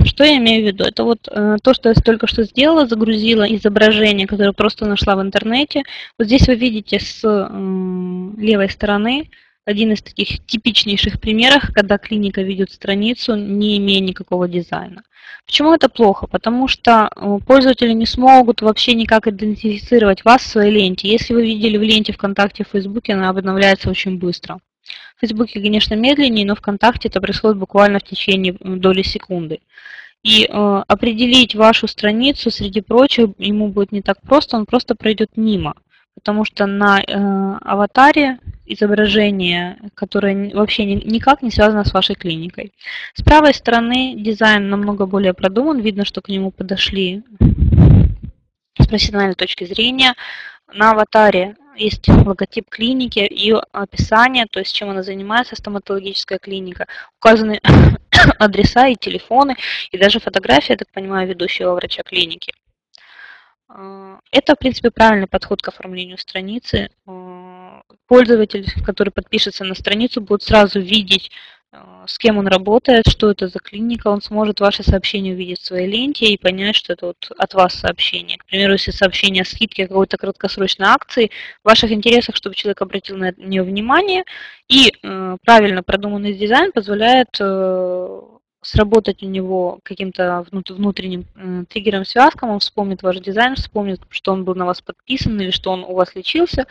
Что я имею в виду? Это вот э, то, что я только что сделала, загрузила изображение, которое просто нашла в интернете. Вот здесь вы видите с э, левой стороны один из таких типичнейших примеров, когда клиника ведет страницу, не имея никакого дизайна. Почему это плохо? Потому что э, пользователи не смогут вообще никак идентифицировать вас в своей ленте. Если вы видели в ленте ВКонтакте, в Фейсбуке, она обновляется очень быстро. В Фейсбуке, конечно, медленнее, но ВКонтакте это происходит буквально в течение доли секунды. И э, определить вашу страницу среди прочих ему будет не так просто, он просто пройдет мимо. потому что на э, аватаре изображение, которое вообще ни, никак не связано с вашей клиникой. С правой стороны дизайн намного более продуман, видно, что к нему подошли с профессиональной точки зрения. На аватаре есть логотип клиники, ее описание, то есть чем она занимается, стоматологическая клиника. Указаны адреса и телефоны, и даже фотография, я так понимаю, ведущего врача клиники. А, это, в принципе, правильный подход к оформлению страницы. А, пользователь, который подпишется на страницу, будет сразу видеть, с кем он работает, что это за клиника, он сможет ваши сообщения увидеть в своей ленте и понять, что это вот от вас сообщение. К примеру, если сообщение о скидке какой-то краткосрочной акции, в ваших интересах, чтобы человек обратил на нее внимание, и правильно продуманный дизайн позволяет э, сработать у него каким-то внутренним триггером, связком, он вспомнит ваш дизайн, вспомнит, что он был на вас подписан или что он у вас лечился,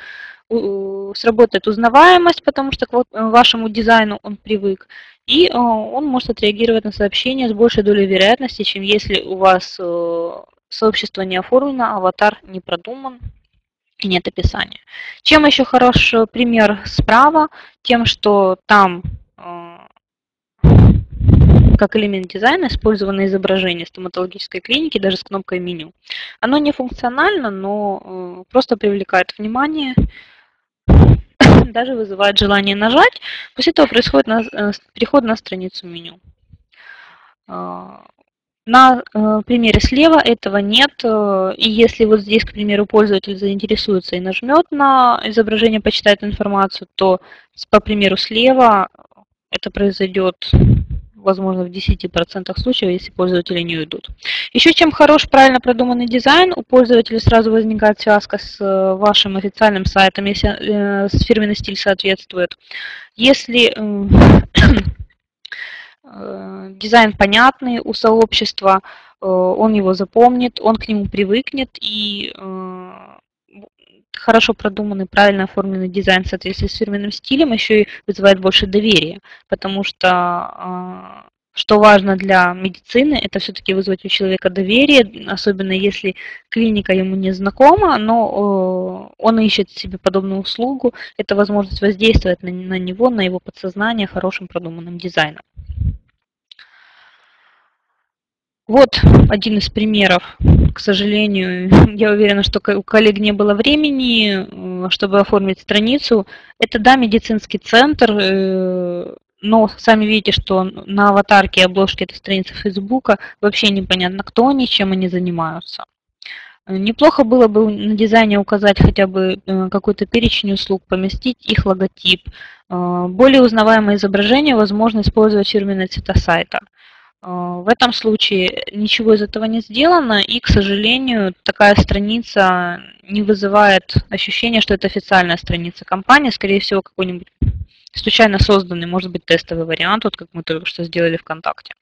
сработает узнаваемость, потому что к э, вашему дизайну он привык, и э, он может отреагировать на сообщение с большей долей вероятности, чем если у вас э, сообщество не оформлено, аватар не продуман, и нет описания. Чем еще хорош пример справа? Тем, что там как элемент дизайна использовано изображение стоматологической клиники даже с кнопкой меню. Оно не функционально, но э, просто привлекает внимание, даже вызывает желание нажать. После этого происходит на, э, переход на страницу меню. А, на э, примере слева этого нет, и если вот здесь, к примеру, пользователь заинтересуется и нажмет на изображение, почитает информацию, то по примеру слева это произойдет возможно, в 10% случаев, если пользователи не уйдут. Еще чем хорош правильно продуманный дизайн, у пользователя сразу возникает связка с э, вашим официальным сайтом, если э, фирменный стиль соответствует. Если э, э, дизайн понятный у сообщества, э, он его запомнит, он к нему привыкнет и э, хорошо продуманный, правильно оформленный дизайн в соответствии с фирменным стилем еще и вызывает больше доверия, потому что а, что важно для медицины, это все-таки вызвать у человека доверие, особенно если клиника ему не знакома, но он ищет себе подобную услугу, это возможность воздействовать на, на него, на его подсознание хорошим продуманным дизайном. Вот один из примеров. К сожалению, я уверена, что у коллег не было времени, чтобы оформить страницу. Это, да, медицинский центр, э, но сами видите, что на аватарке и обложке этой страницы Фейсбука вообще непонятно, кто они, чем они занимаются. Неплохо было бы на дизайне указать хотя бы э, какой-то перечень услуг, поместить их логотип. Э, более узнаваемое изображение возможно использовать фирменные цвета сайта. А, в этом случае ничего из этого не сделано, и, к сожалению, такая страница не вызывает ощущения, что это официальная страница компании, скорее всего, какой-нибудь случайно созданный, может быть, тестовый вариант, вот как мы только что сделали ВКонтакте.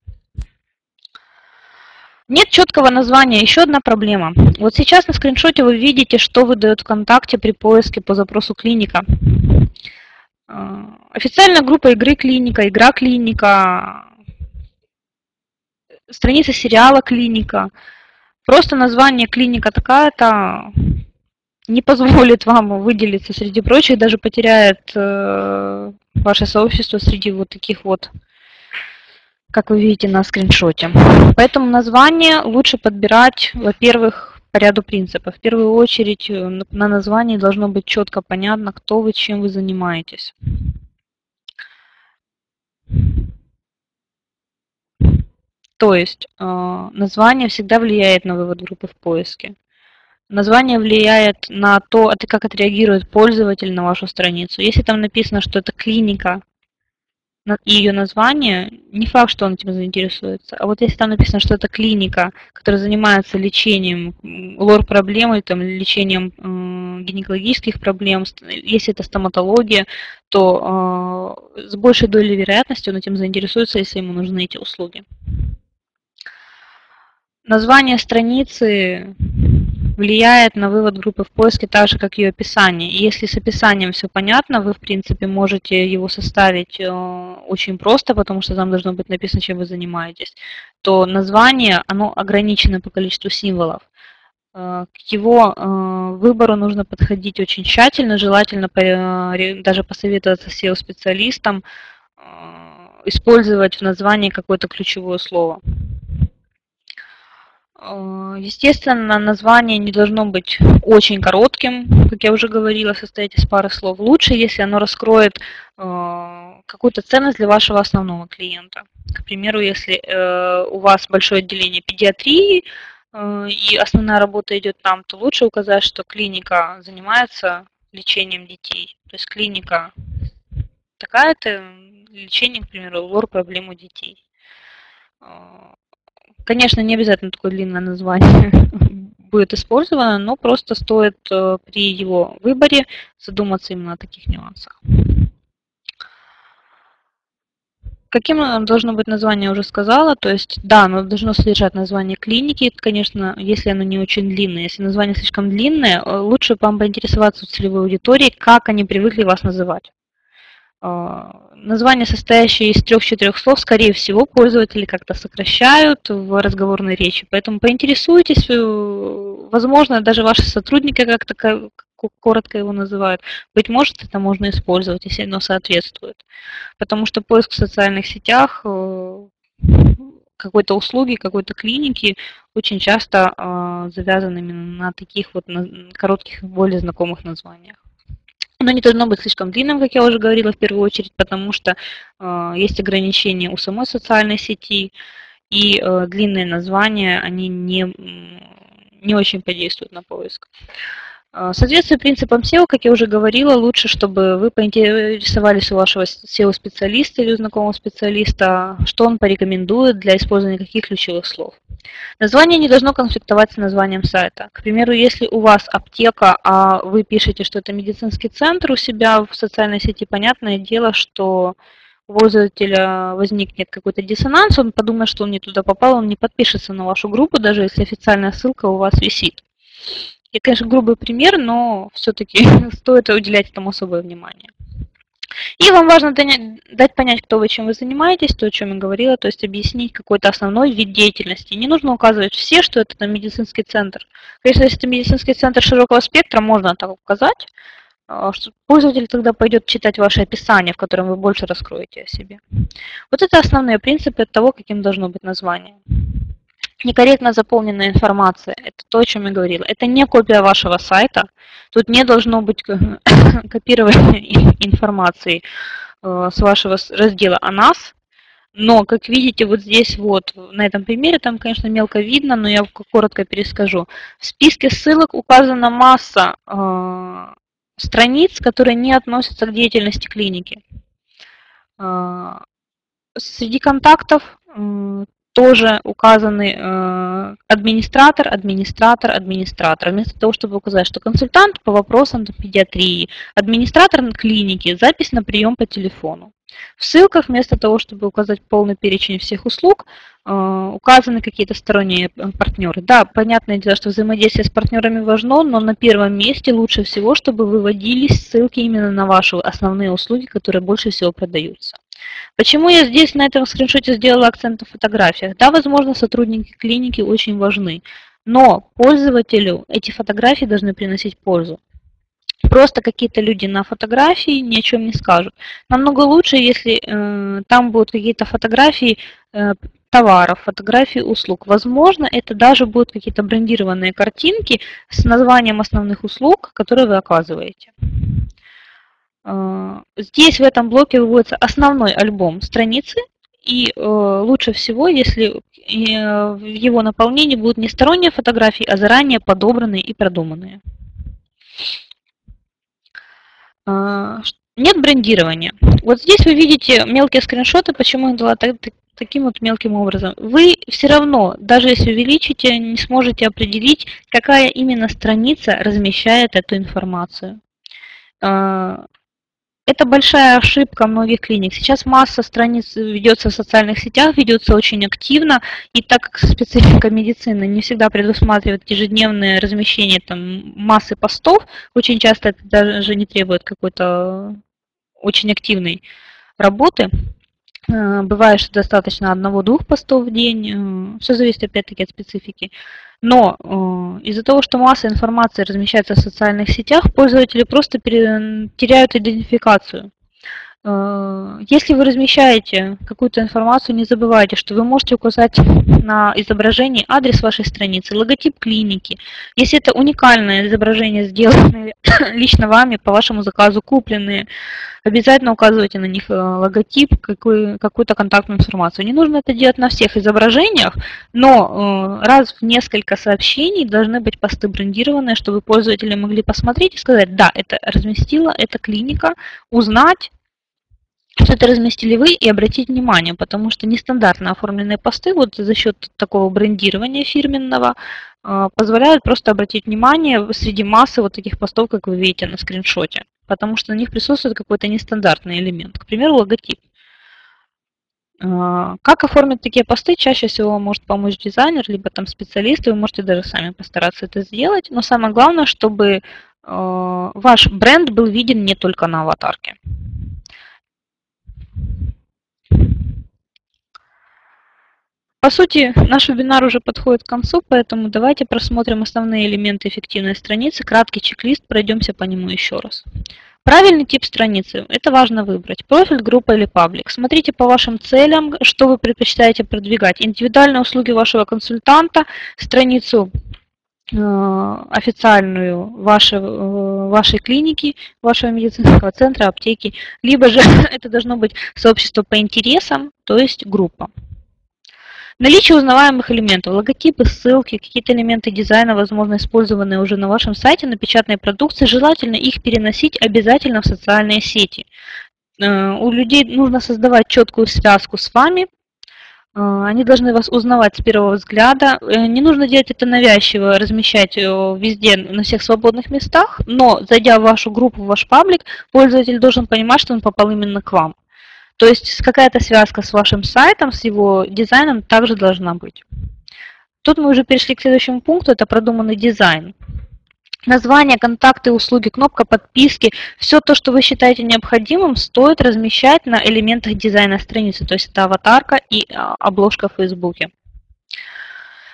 Нет четкого названия. Еще одна проблема. Вот сейчас на скриншоте вы видите, что выдает ВКонтакте при поиске по запросу клиника. А, официальная группа игры клиника, игра клиника, страница сериала «Клиника». Просто название «Клиника» такая-то не позволит вам выделиться среди прочих, даже потеряет э, ваше сообщество среди вот таких вот, как вы видите на скриншоте. Поэтому название лучше подбирать, во-первых, по ряду принципов. В первую очередь э, на названии должно быть четко понятно, кто вы, чем вы занимаетесь. То есть э, название всегда влияет на вывод группы в поиске. Название влияет на то, как отреагирует пользователь на вашу страницу. Если там написано, что это клиника и ее название, не факт, что он этим заинтересуется. А вот если там написано, что это клиника, которая занимается лечением лор-проблем или там, лечением э, гинекологических проблем, если это стоматология, то э, с большей долей вероятности он этим заинтересуется, если ему нужны эти услуги. Название страницы влияет на вывод группы в поиске так же, как ее описание. И если с описанием все понятно, вы, в принципе, можете его составить э, очень просто, потому что там должно быть написано, чем вы занимаетесь, то название, оно ограничено по количеству символов. К его выбору нужно подходить очень тщательно, желательно даже посоветоваться с SEO-специалистом, использовать в названии какое-то ключевое слово. Э, естественно, название не должно быть очень коротким, как я уже говорила, состоять из пары слов. Лучше, если оно раскроет э, какую-то ценность для вашего основного клиента. К примеру, если э, у вас большое отделение педиатрии, и основная работа идет там, то лучше указать, что клиника занимается лечением детей. То есть клиника такая-то, лечение, к примеру, лор проблем у детей. Конечно, не обязательно такое длинное название будет использовано, но просто стоит э, при его выборе задуматься именно о таких нюансах. Каким должно быть название, уже сказала. То есть, да, оно должно содержать название клиники, конечно, если оно не очень длинное. Если название слишком длинное, э, лучше вам поинтересоваться у целевой аудитории, как они привыкли вас называть. А, название, состоящее из трех-четырех слов, скорее всего, пользователи как-то сокращают в разговорной речи. Поэтому поинтересуйтесь, э, возможно, даже ваши сотрудники как-то коротко его называют. Быть может, это можно использовать, если оно соответствует. Потому что поиск в социальных сетях э, какой-то услуги, какой-то клиники очень часто э, завязан именно на таких вот коротких, более знакомых названиях. Оно не должно быть слишком длинным, как я уже говорила, в первую очередь, потому что э, есть ограничения у самой социальной сети, и э, длинные названия, они не, не очень подействуют на поиск. Э, соответствуя принципам SEO, как я уже говорила, лучше, чтобы вы поинтересовались у вашего SEO-специалиста или у знакомого специалиста, что он порекомендует для использования каких ключевых слов. Название не должно конфликтовать с названием сайта. К примеру, если у вас аптека, а вы пишете, что это медицинский центр у себя в социальной сети, понятное дело, что у пользователя возникнет какой-то диссонанс, он подумает, что он не туда попал, он не подпишется на вашу группу, даже если официальная ссылка у вас висит. Это, конечно, грубый пример, но все-таки стоит уделять этому особое внимание. И вам важно дать понять, кто вы, чем вы занимаетесь, то, о чем я говорила, то есть объяснить какой-то основной вид деятельности. Не нужно указывать все, что это там, медицинский центр. Конечно, если это медицинский центр широкого спектра, можно так указать, а, что пользователь тогда пойдет читать ваше описание, в котором вы больше раскроете о себе. Вот это основные принципы того, каким должно быть название. Некорректно заполненная информация, это то, о чем я говорила. Это не копия вашего сайта. Тут не должно быть копирования информации э, с вашего раздела о нас. Но, как видите, вот здесь вот, на этом примере, там, конечно, мелко видно, но я коротко перескажу. В списке ссылок указана масса э, страниц, которые не относятся к деятельности клиники. Э, среди контактов тоже указаны э, администратор, администратор, администратор. Вместо того, чтобы указать, что консультант по вопросам педиатрии, администратор на клинике, запись на прием по телефону. В ссылках вместо того, чтобы указать полный перечень всех услуг, э, указаны какие-то сторонние э, партнеры. Да, понятное дело, что взаимодействие с партнерами важно, но на первом месте лучше всего, чтобы выводились ссылки именно на ваши основные услуги, которые больше всего продаются. Почему я здесь на этом скриншоте сделала акцент на фотографиях? Да, возможно, сотрудники клиники очень важны, но пользователю эти фотографии должны приносить пользу. Просто какие-то люди на фотографии ни о чем не скажут. Намного лучше, если э, там будут какие-то фотографии э, товаров, фотографии услуг. Возможно, это даже будут какие-то брендированные картинки с названием основных услуг, которые вы оказываете. Э, здесь в этом блоке выводится основной альбом страницы, и э, лучше всего, если э, в его наполнении будут не сторонние фотографии, а заранее подобранные и продуманные. Нет брендирования. Вот здесь вы видите мелкие скриншоты, почему я дала так, таким вот мелким образом. Вы все равно, даже если увеличите, не сможете определить, какая именно страница размещает эту информацию. Это большая ошибка многих клиник. Сейчас масса страниц ведется в социальных сетях, ведется очень активно, и так как специфика медицины не всегда предусматривает ежедневное размещение там, массы постов, очень часто это даже не требует какой-то очень активной работы, Э, бывает, что достаточно одного-двух постов в день. Э, Все зависит опять-таки от специфики. Но из-за того, что масса информации размещается в социальных сетях, пользователи просто теряют идентификацию. Э, если вы размещаете какую-то информацию, не забывайте, что вы можете указать на изображении адрес вашей страницы, логотип клиники. Если это уникальное изображение, сделанное лично вами, по вашему заказу купленные, обязательно указывайте на них э, логотип, какую-то контактную информацию. Не нужно это делать на всех изображениях, но э, раз в несколько сообщений должны быть посты брендированные, чтобы пользователи могли посмотреть и сказать, да, это разместила, это клиника, узнать, что это разместили вы и обратить внимание, потому что нестандартно оформленные посты вот за счет такого брендирования фирменного а, позволяют просто обратить внимание среди массы вот таких постов, как вы видите на скриншоте, потому что на них присутствует какой-то нестандартный элемент, к примеру, логотип. А, как оформить такие посты? Чаще всего может помочь дизайнер, либо там специалисты, вы можете даже сами постараться это сделать, но самое главное, чтобы а, ваш бренд был виден не только на аватарке. По сути, наш вебинар уже подходит к концу, поэтому давайте просмотрим основные элементы эффективной страницы, краткий чек-лист, пройдемся по нему еще раз. Правильный тип страницы – это важно выбрать. Профиль, группа или паблик. Смотрите по вашим целям, что вы предпочитаете продвигать. Индивидуальные услуги вашего консультанта, страницу официальную вашей, э, вашей клиники, вашего медицинского центра, аптеки, либо же это должно быть сообщество по интересам, то есть группа. Наличие узнаваемых элементов, логотипы, ссылки, какие-то элементы дизайна, возможно, использованные уже на вашем сайте, на печатной продукции, желательно их переносить обязательно в социальные сети. Э, у людей нужно создавать четкую связку с вами, э, они должны вас узнавать с первого взгляда. Э, не нужно делать это навязчиво, размещать везде, на всех свободных местах, но зайдя в вашу группу, в ваш паблик, пользователь должен понимать, что он попал именно к вам. То есть какая-то связка с вашим сайтом, с его дизайном также должна быть. Тут мы уже перешли к следующему пункту, это продуманный дизайн. Название, контакты, услуги, кнопка подписки, все то, что вы считаете необходимым, стоит размещать на элементах дизайна страницы, то есть это аватарка и а, обложка в Фейсбуке.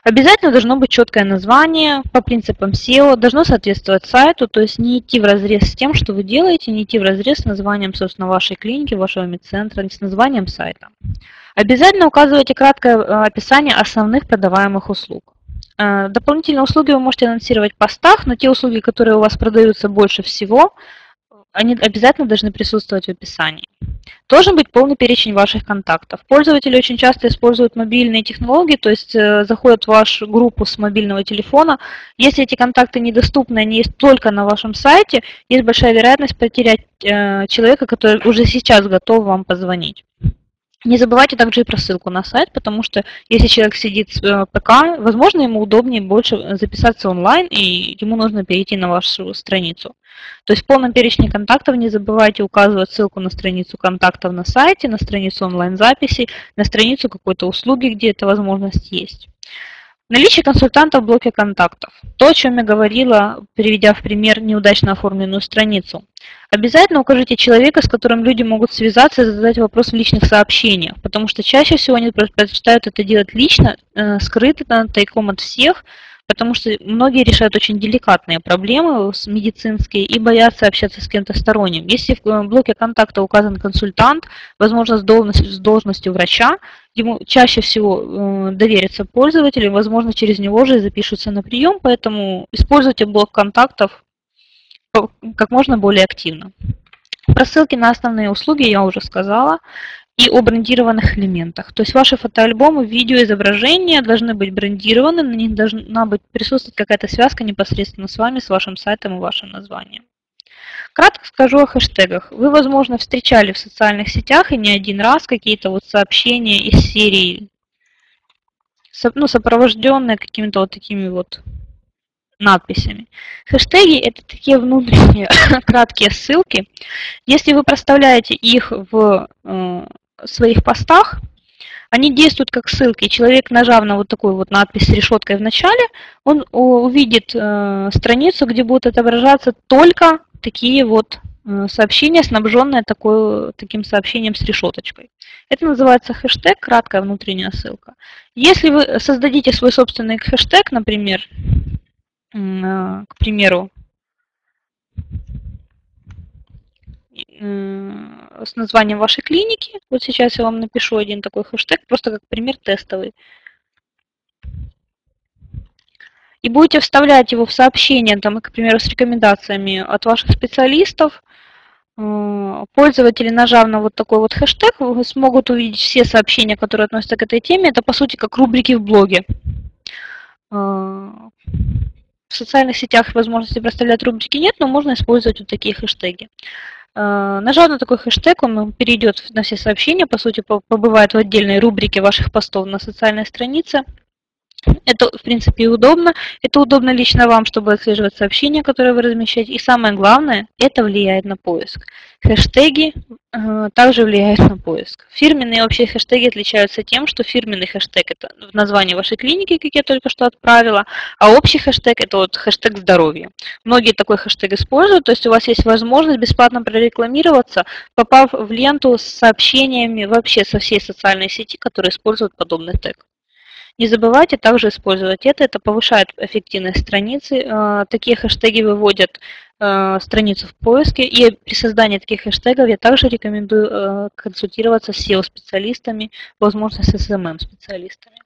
Обязательно должно быть четкое название по принципам SEO, должно соответствовать сайту, то есть не идти в разрез с тем, что вы делаете, не идти в разрез с названием, собственно, вашей клиники, вашего медцентра, с названием сайта. Обязательно указывайте краткое э, описание основных продаваемых услуг. Э, дополнительные услуги вы можете анонсировать в постах, но те услуги, которые у вас продаются больше всего, они обязательно должны присутствовать в описании. Должен быть полный перечень ваших контактов. Пользователи очень часто используют мобильные технологии, то есть э, заходят в вашу группу с мобильного телефона. Если эти контакты недоступны, они есть только на вашем сайте, есть большая вероятность потерять э, человека, который уже сейчас готов вам позвонить. Не забывайте также и про ссылку на сайт, потому что если человек сидит с э, ПК, возможно, ему удобнее больше записаться онлайн, и ему нужно перейти на вашу страницу. То есть в полном перечне контактов не забывайте указывать ссылку на страницу контактов на сайте, на страницу онлайн-записи, на страницу какой-то услуги, где эта возможность есть. Наличие консультанта в блоке контактов. То, о чем я говорила, приведя в пример неудачно оформленную страницу. Обязательно укажите человека, с которым люди могут связаться и задать вопрос в личных сообщениях, потому что чаще всего они предпочитают это делать лично, э, скрыто, тайком от всех, потому что многие решают очень деликатные проблемы медицинские и боятся общаться с кем-то сторонним. Если в э, блоке контакта указан консультант, возможно, с должностью, с должностью врача, ему чаще всего э, доверится пользователь, возможно, через него же запишутся на прием, поэтому используйте блок контактов как можно более активно. Про ссылки на основные услуги я уже сказала и о брендированных элементах. То есть ваши фотоальбомы, видео, изображения должны быть брендированы, на них должна быть присутствовать какая-то связка непосредственно с вами, с вашим сайтом и вашим названием. Кратко скажу о хэштегах. Вы, возможно, встречали в социальных сетях и не один раз какие-то вот сообщения из серии, ну, сопровожденные какими-то вот такими вот надписями. Хэштеги – это такие внутренние краткие ссылки. Если вы проставляете их в э, своих постах, они действуют как ссылки. Человек, нажав на вот такую вот надпись с решеткой в начале, он увидит э, страницу, где будут отображаться только такие вот э, сообщения, снабженные такой, таким сообщением с решеточкой. Это называется хэштег, краткая внутренняя ссылка. Если вы создадите свой собственный хэштег, например, э, к примеру, с названием вашей клиники, вот сейчас я вам напишу один такой хэштег, просто как пример тестовый, и будете вставлять его в сообщение, там, к примеру, с рекомендациями от ваших специалистов, э, пользователи, нажав на вот такой вот хэштег, смогут увидеть все сообщения, которые относятся к этой теме. Это, по сути, как рубрики в блоге. Э, в социальных сетях возможности проставлять рубрики нет, но можно использовать вот такие хэштеги. Э, нажав на такой хэштег, он перейдет на все сообщения, по сути, побывает в отдельной рубрике ваших постов на социальной странице. Это, в принципе, удобно. Это удобно лично вам, чтобы отслеживать сообщения, которые вы размещаете. И самое главное, это влияет на поиск. Хэштеги э, также влияют на поиск. Фирменные общие хэштеги отличаются тем, что фирменный хэштег – это в названии вашей клиники, как я только что отправила, а общий хэштег – это вот хэштег здоровья. Многие такой хэштег используют, то есть у вас есть возможность бесплатно прорекламироваться, попав в ленту с сообщениями вообще со всей социальной сети, которые используют подобный тег. Не забывайте также использовать это, это повышает эффективность страницы. Э, такие хэштеги выводят э, страницу в поиске, и при создании таких хэштегов я также рекомендую э, консультироваться с SEO-специалистами, возможно, с SMM-специалистами.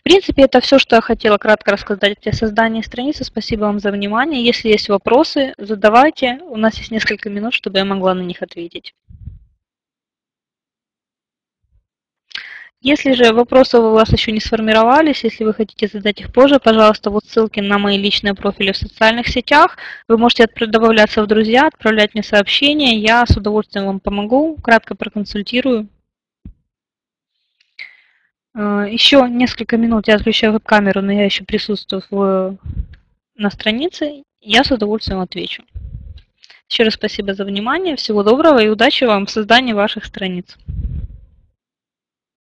В принципе, это все, что я хотела кратко рассказать о создании страницы. Спасибо вам за внимание. Если есть вопросы, задавайте. У нас есть несколько минут, чтобы я могла на них ответить. Если же вопросы у вас еще не сформировались, если вы хотите задать их позже, пожалуйста, вот ссылки на мои личные профили в социальных сетях. Вы можете добавляться в друзья, отправлять мне сообщения. Я с удовольствием вам помогу, кратко проконсультирую. Э, еще несколько минут я отключаю веб-камеру, но я еще присутствую в, на странице. Я с удовольствием отвечу. Еще раз спасибо за внимание, всего доброго и удачи вам в создании ваших страниц.